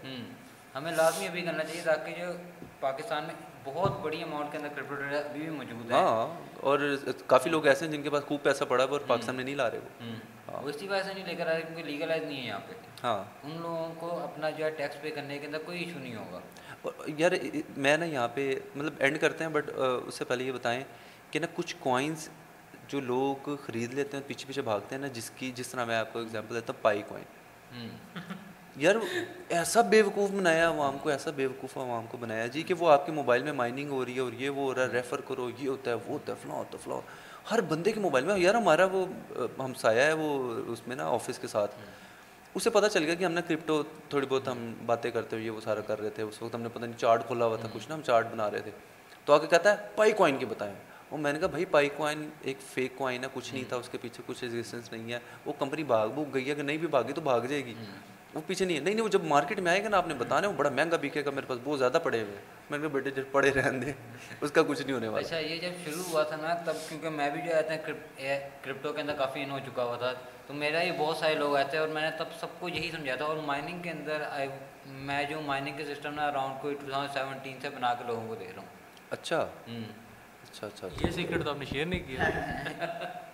ہمیں لازمی ابھی کرنا چاہیے تاکہ جو پاکستان میں بہت بڑی اماؤنٹ کے اندر کرپٹو ٹریڈر ابھی بھی موجود ہے۔ ہاں اور کافی لوگ ایسے ہیں جن کے پاس خوب پیسہ پڑا ہے اور پاکستان میں نہیں لا رہے وہ۔ اسی وجہ سے نہیں لے کر آ رہے کیونکہ لیگلائز نہیں ہے یہاں پہ۔ ہاں۔ ان لوگوں کو اپنا جو ہے ٹیکس پے کرنے کے اندر کوئی ایشو نہیں ہوگا۔ یار میں نا یہاں پہ مطلب اینڈ کرتے ہیں بٹ اس سے پہلے یہ بتائیں کہ نا کچھ کوائنس جو لوگ خرید لیتے ہیں پیچھے پیچھے بھاگتے ہیں نا جس کی جس طرح میں آپ کو ایگزامپل دیتا ہوں پائی کوائن یار ایسا بے وقوف بنایا عوام کو، ایسا بے وقوف عوام کو بنایا جی کہ وہ آپ کے موبائل میں مائننگ ہو رہی ہے اور یہ وہ ہو رہا ہے، ریفر کرو، یہ ہوتا ہے، وہ ہوتا ہے، فلاں ہوتا ہے، فلاں۔ ہر بندے کے موبائل میں، یار ہمارا وہ ہمسایہ ہے وہ اس میں نا آفس کے ساتھ۔ اسے پتہ چل گیا کہ ہم نے کرپٹو تھوڑی بہت ہم باتیں کرتے ہوئے وہ سارا کر رہے تھے۔ اس وقت ہم نے پتہ نہیں چارٹ کھولا ہوا تھا کچھ نا، ہم چارٹ بنا رہے تھے۔ تو آگے کہتا ہے، پائی کوائن کی بتائیں۔ وہ میں نے کہا، بھائی پائی کوائن ایک فیک کوائن ہے، کچھ نہیں تھا، اس کے پیچھے کچھ ایگزسٹنس نہیں ہے۔ وہ کمپنی بھاگ بھوک گئی ہے کہ نہیں بھی بھاگی تو بھاگ جائے گی۔ وہ پیچھے نہیں ہے۔ نہیں نہیں وہ جب مارکیٹ میں آئے گا نا آپ نے بتانا وہ بڑا مہنگا بکے گا میرے پاس؟ بہت زیادہ پڑے ہوئے میں نے کہا بیٹے جب پڑے رہن دیں۔ اس کا کچھ نہیں ہونے والا۔ اچھا یہ جب شروع ہوا تھا نا تب کیونکہ میں بھی جو آتے ہیں کرپٹو کے اندر کافی ان ہو چکا ہوا تھا۔ تو میرا یہ بہت سارے لوگ آتے ہیں اور میں نے تب سب کو یہی سمجھا تھا۔ اور مائننگ کے اندر میں جو مائننگ کے سسٹم نا اراؤنڈ کوئی ٹو تھاؤزنڈ سیونٹین سے بنا کے لوگوں کو دے رہا ہوں۔ اچھا۔ اچھا اچھا یہ سیکرٹ تو آپ نے شیئر نہیں کیا۔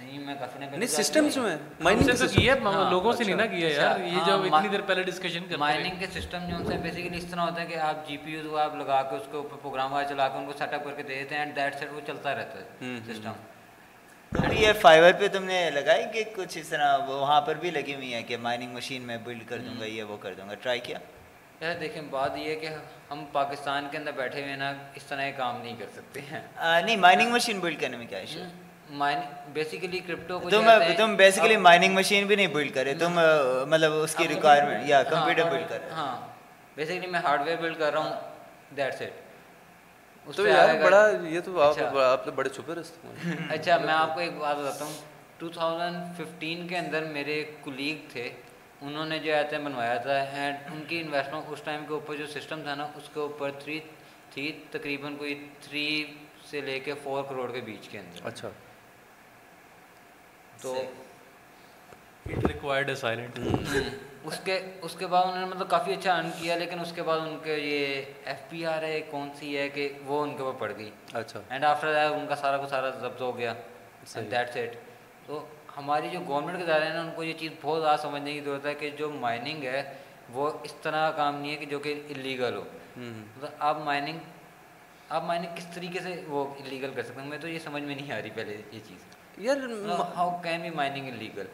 نہیں میں کافی نہیں سسٹم جو ہے مائننگ سے کیا لوگوں سے نہیں نا کیا یار یہ جو اتنی دیر پہلے ڈسکشن کرتے مائننگ کے سسٹم جو سے بیسیکلی اس طرح ہوتا ہے کہ آپ جی پی یو آپ لگا کے اس کے اوپر پروگرام وغیرہ چلا کے ان کو سیٹ اپ کر کے دے دیتے ہیں اینڈ دیٹ سیٹ وہ چلتا رہتا ہے سسٹم تو یہ فائبر پہ تم نے لگائی کہ کچھ اس طرح وہاں پر بھی لگی ہوئی ہیں کہ مائننگ مشین میں بلڈ کر دوں گا یہ وہ کر دوں گا؟ ٹرائی کیا؟ یار دیکھیں بات یہ ہے کہ ہم پاکستان کے اندر بیٹھے ہوئے نا اس طرح یہ کام نہیں کر سکتے۔ ہیں نہیں مائننگ مشین بلڈ کرنے میں کیا ایشو بیسیکلی کرپٹو تم تم بیسیکلی مائننگ مشین بھی نہیں بلڈ کرے تم مطلب اس کی ریکوائرمنٹ یا کمپیوٹر بلڈ کر ہاں بیسکلی میں ہارڈ ویئر بلڈ کر رہا ہوں دیٹس اٹ تو یار بڑا یہ تو آپ آپ تو بڑے چھپے رستے اچھا میں آپ کو ایک بات بتاتا ہوں۔ ٹو تھاؤزینڈ ففٹین کے اندر میرے کلیگ تھے انہوں نے جو آتے بنوایا تھا اینڈ ان کی انویسٹمنٹ اس ٹائم کے اوپر جو سسٹم تھا نا اس کے اوپر تھری تھی تقریباً کوئی تھری سے لے کے فور کروڑ کے بیچ کے اندر۔ اچھا۔ تو اس کے اس کے بعد انہوں نے مطلب کافی اچھا ارن کیا لیکن اس کے بعد ان کے یہ ایف پی آر ہے کون سی ہے کہ وہ ان کے اوپر پڑ گئی. اچھا۔ اینڈ آفٹر دیٹ ان کا سارا کو سارا ضبط ہو گیا. دیٹ سیٹ تو ہماری جو گورنمنٹ کے ادارے ہیں نا ان کو یہ چیز بہت زیادہ سمجھنے کی ضرورت ہے کہ جو مائننگ ہے وہ اس طرح کا کام نہیں ہے کہ جو کہ انلیگل ہو۔ مطلب آپ مائننگ آپ مائننگ کس طریقے سے وہ انلیگل کر سکتے ہیں؟ میں تو یہ سمجھ میں نہیں آ رہی پہلے یہ چیز۔ یار how can be mining illegal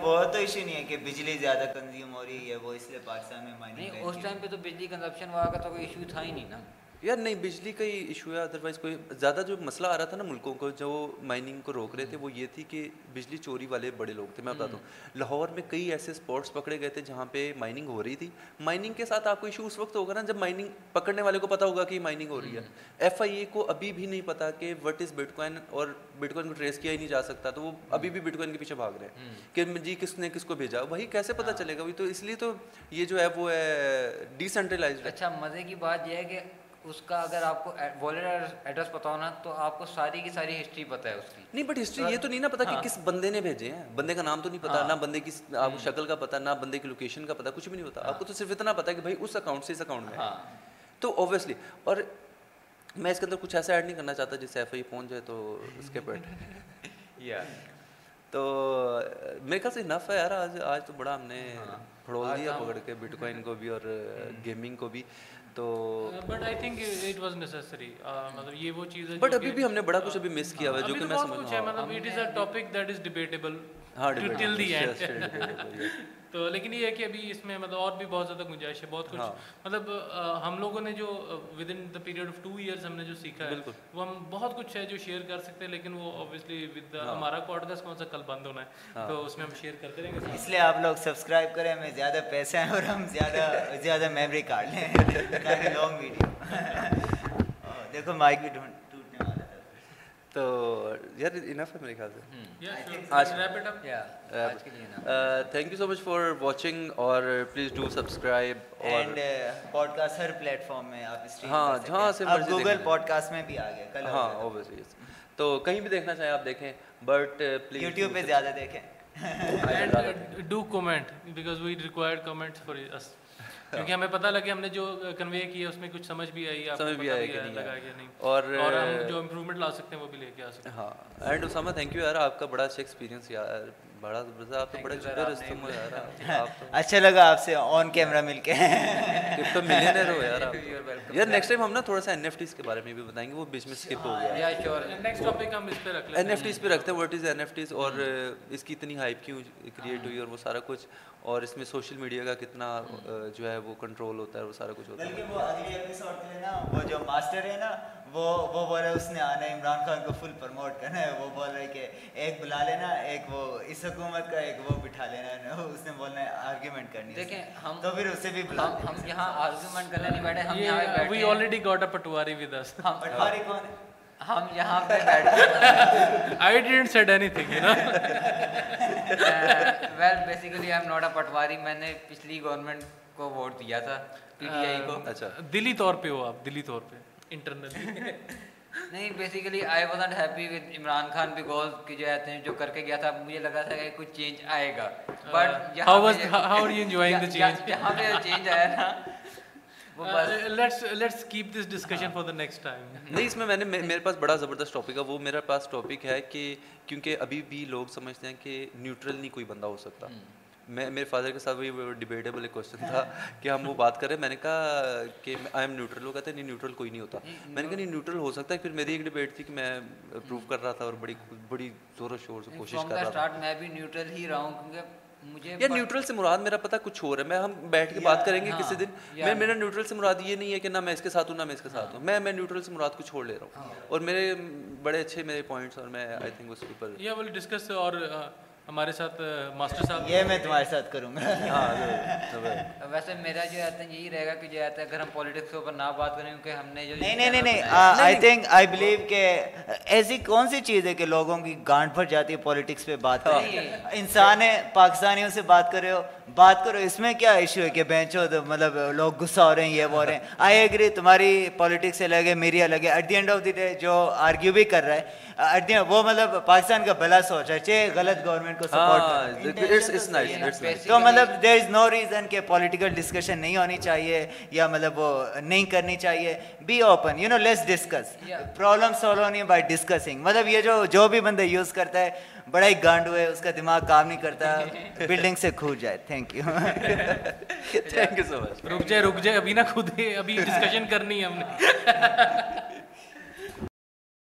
وہ تو ایشو نہیں ہے کہ بجلی زیادہ کنزیوم ہو رہی ہے وہ اس لیے پاکستان میں مائننگ اس ٹائم پہ تو بجلی کنزپشن وہاں کا تو کوئی ایشو تھا ہی نہیں نا۔ یار نہیں بجلی کا ہی ایشو ہے ادروائز کوئی زیادہ جو مسئلہ آ رہا تھا نا ملکوں کو جو مائننگ کو روک رہے تھے وہ یہ تھی کہ بجلی چوری والے بڑے لوگ تھے میں بتاتا ہوں۔ لاہور میں کئی ایسے اسپاٹس پکڑے گئے تھے جہاں پہ مائننگ ہو رہی تھی۔ مائننگ کے ساتھ آپ کو ایشو اس وقت ہوگا نا جب مائننگ پکڑنے والے کو پتا ہوگا کہ مائننگ ہو رہی ہے۔ ایف آئی اے کو ابھی بھی نہیں پتا کہ وٹ از بٹ کوائن اور بٹ کوائن کو ٹریس کیا ہی نہیں جا سکتا تو وہ ابھی بھی بٹ کوائن کے پیچھے بھاگ رہے ہیں۔ کہ جی کس نے کس کو بھیجا وہی کیسے پتا چلے گا؟ تو اس لیے تو یہ جو ہے وہ ہے ڈیسینٹرلائز اچھا مزے کی بات یہ ہے کہ اس کا اگر آپ کو والیٹ ایڈریس پتا ہونا تو آپ کو ساری کی ساری ہسٹری پتا ہے اس کی. نہیں بٹ ہسٹری یہ تو نہیں نا پتا کہ ہاں۔ کس بندے نے بھیجے ہیں. بندے کا نام تو نہیں پتا ہاں۔ نہ بندے کی آپ کو شکل کا پتا نہ بندے کی لوکیشن کا پتا کچھ بھی نہیں ہوتا. آپ کو تو صرف اتنا پتا کہ بھائی اس اکاؤنٹ سے اس اکاؤنٹ میں ہاں۔ تو اوبیسلی اور میں اس کے اندر کچھ ایسا ایڈ نہیں کرنا چاہتا جس سے ایف آئی پہنچ جائے تو اس کے پیٹ تو میرے خیال سے نف ہے یار آج آج تو بڑا ہم نے پھڑول دیا پکڑ کے بٹ کوائن کو بھی اور گیمنگ کو بھی. تو but I think it was necessary مطلب یہ وہ چیز ہے بٹ ابھی بھی ہم نے بڑا کچھ ابھی مس کیا ہوا جو کہ میں سمجھ مطلب it is a topic that is debatable till the end تو لیکن یہ ہے کہ ابھی اس میں مطلب اور بھی بہت زیادہ گنجائش ہے بہت کچھ۔ ہاں۔ مطلب ہم لوگوں نے جو with in the period of two years ہم نے جو سیکھا ہے وہ ہم بہت کچھ ہے جو شیئر کر سکتے ہیں لیکن وہ اوبیسلی ود ہاں۔ ہمارا پوڈکاسٹ کون سا کل بند ہونا ہے۔ ہاں۔ تو اس میں ہم شیئر کرتے رہیں گے۔ اس لیے آپ لوگ سبسکرائب کریں ہمیں زیادہ پیسے ہیں اور ہم زیادہ زیادہ میموری کارڈ لیں۔ لانگ ویڈیو دیکھو مائک بھی ڈھونڈ۔ تو یار انف ہے میرے خیال سے۔ Thank you so much for watching اور please do subscribe and podcast Hare platform میں آپ ہاں جہاں سے گوگل پوڈ کاسٹ میں بھی آ گیا ہاں اوبیسلی تو کہیں بھی دیکھنا چاہیں آپ دیکھیں بٹ پلیز یوٹیوب پہ زیادہ دیکھیں۔ Do comment because we required comments for us کیونکہ ہمیں پتہ لگے ہم نے جو کنوے کیا اس میں کچھ سمجھ بھی آئی سمجھ بھی آئی لگا کہ نہیں۔ اور ہم جو امپروومنٹ لا سکتے ہیں وہ بھی لے کے آ سکتے ہیں۔ ہاں اینڈ اسامہ تھینک یو یار آپ کا بڑا اچھا ایکسپیرینس یار۔ بڑا زبردست آپ تو بڑے چھوٹے رستے میں یار اچھا لگا آپ سے آن کیمرہ مل کے۔ تو ملینئر ہو یار یار نیکسٹ ٹائم ہم نا تھوڑا سا این ایف ٹیز کے بارے میں بھی بتائیں گے وہ بیچ میں اسکپ ہو گیا۔ نیکسٹ ٹاپک ہم اس پہ رکھ این ایف ٹیز پہ رکھتے ہیں what is N F Ts اور اس کی اتنی ہائپ کیوں کریٹ ہوئی اور وہ سارا کچھ۔ اور اس میں سوشل میڈیا کا کتنا جو ہے وہ کنٹرول ہوتا ہے وہ سارا کچھ ہوتا ہے۔ وہ جو ماسٹر ہے نا وہ وہ بول رہے اس نے آنا ہے عمران خان کو فل پروموٹ کرنا ہے۔ وہ بول رہے کہ ایک بلا لینا ایک وہ اس حکومت کا ایک وہ بٹھا لینا۔ ہے اس نے بولنا ہے آرگیومنٹ کرنی دیکھیں ہم تو پھر اسے بھی بلا ہم یہاں آرگیومنٹ کرنے نہیں بیٹھے ہم یہاں بیٹھے we already got a patwari with اس ہم پٹواری کون ہے؟ ہم یہاں پہ بیٹھے I didn't said anything you know well basically I am not a patwari میں نے پچھلی گورنمنٹ کو ووٹ دیا تھا پی ٹی آئی کو اچھا دلی طور پہ ہو آپ دلی طور پہ انٹرنلی نہیں basically I was not happy with Imran Khan because کہ جو ہے جو کر کے گیا تھا مجھے لگا تھا کہ کچھ چینج آئے گا but how was how are you enjoying the change یہاں پہ چینج آیا نا let's keep this discussion for the next time نہیں اس میں میں نے میرے پاس بڑا زبردست ٹاپک ہے وہ میرے پاس ٹاپک ہے کہ کیونکہ ابھی بھی لوگ سمجھتے ہیں کہ نیوٹرل نہیں کوئی بندہ ہو سکتا میں میرے فادر کے ساتھ وہی ڈبیٹیبل ایک کوشچن تھا کہ ہم وہ بات کریں میں نے کہا کہ آئی ایم نیوٹرل وہ کہتے ہیں نہیں نیوٹرل کوئی نہیں ہوتا۔ میں نے کہا نہیں نیوٹرل ہو سکتا ہے۔ پھر میری ایک ڈبیٹ تھی کہ میں پروو کر رہا تھا اور بڑی بڑی زور و شور سے کوشش کر رہا تھا۔ میں بھی نیوٹرل ہی رہا ہوں کیونکہ مجھے یا نیوٹرل سے مراد میرا پتہ کچھ اور ہے۔ میں ہم بیٹھ کے بات کریں گے کسی دن۔ میں میرا نیوٹرل سے مراد یہ نہیں ہے کہ نہ میں اس کے ساتھ ہوں نہ میں اس کے ساتھ ہوں۔ میں میں نیوٹرل سے مراد کچھ چھوڑ لے رہا ہوں۔ اور میرے بڑے اچھے میرے پوائنٹس اور میں آئی تھنک اس کے اوپر یا ول ڈسکس اور ہمارے ساتھ ماسٹر صاحب یہ میں تمہارے ساتھ کروں گا۔ ہاں، جی، ویسے میرا جو ہے یہی رہے گا کہ جو ہے اگر ہم پالیٹکس کے اوپر نہ بات کریں کیونکہ ہم نے جو نہیں نہیں نہیں آئی تھنک آئی بلیو کہ ایسی کون سی چیز ہے کہ لوگوں کی گانٹ پھٹ جاتی ہے پالیٹکس پہ بات انسان ہے پاکستانیوں سے بات کر رہے ہو بات کرو اس میں کیا ایشو ہے کہ بینچو مطلب لوگ غصہ ہو رہے ہیں یہ وہ رہے ہیں؟ آئی اگری تمہاری پالیٹکس الگ ہے میری الگ ہے۔ At the end of the day جو آرگیو بھی کر رہا ہے وہ مطلب پاکستان کا بلا سوچ ہے چھ غلط گورنمنٹ کو سپورٹ تو مطلب دیر از نو ریزن کہ پولیٹیکل ڈسکشن نہیں ہونی چاہیے یا مطلب وہ نہیں کرنی چاہیے۔ Be open you know let's discuss problem solve نہیں بائی ڈسکسنگ مطلب یہ جو جو بھی بندہ یوز کرتا ہے بڑا ہی گانڈ ہوئے اس کا دماغ کام نہیں کرتا بلڈنگ سے کھو جائے. Thank you thank you so much رک جائے رک جائے ابھی نہ خود ابھی ڈسکشن کرنی ہے ہم نے.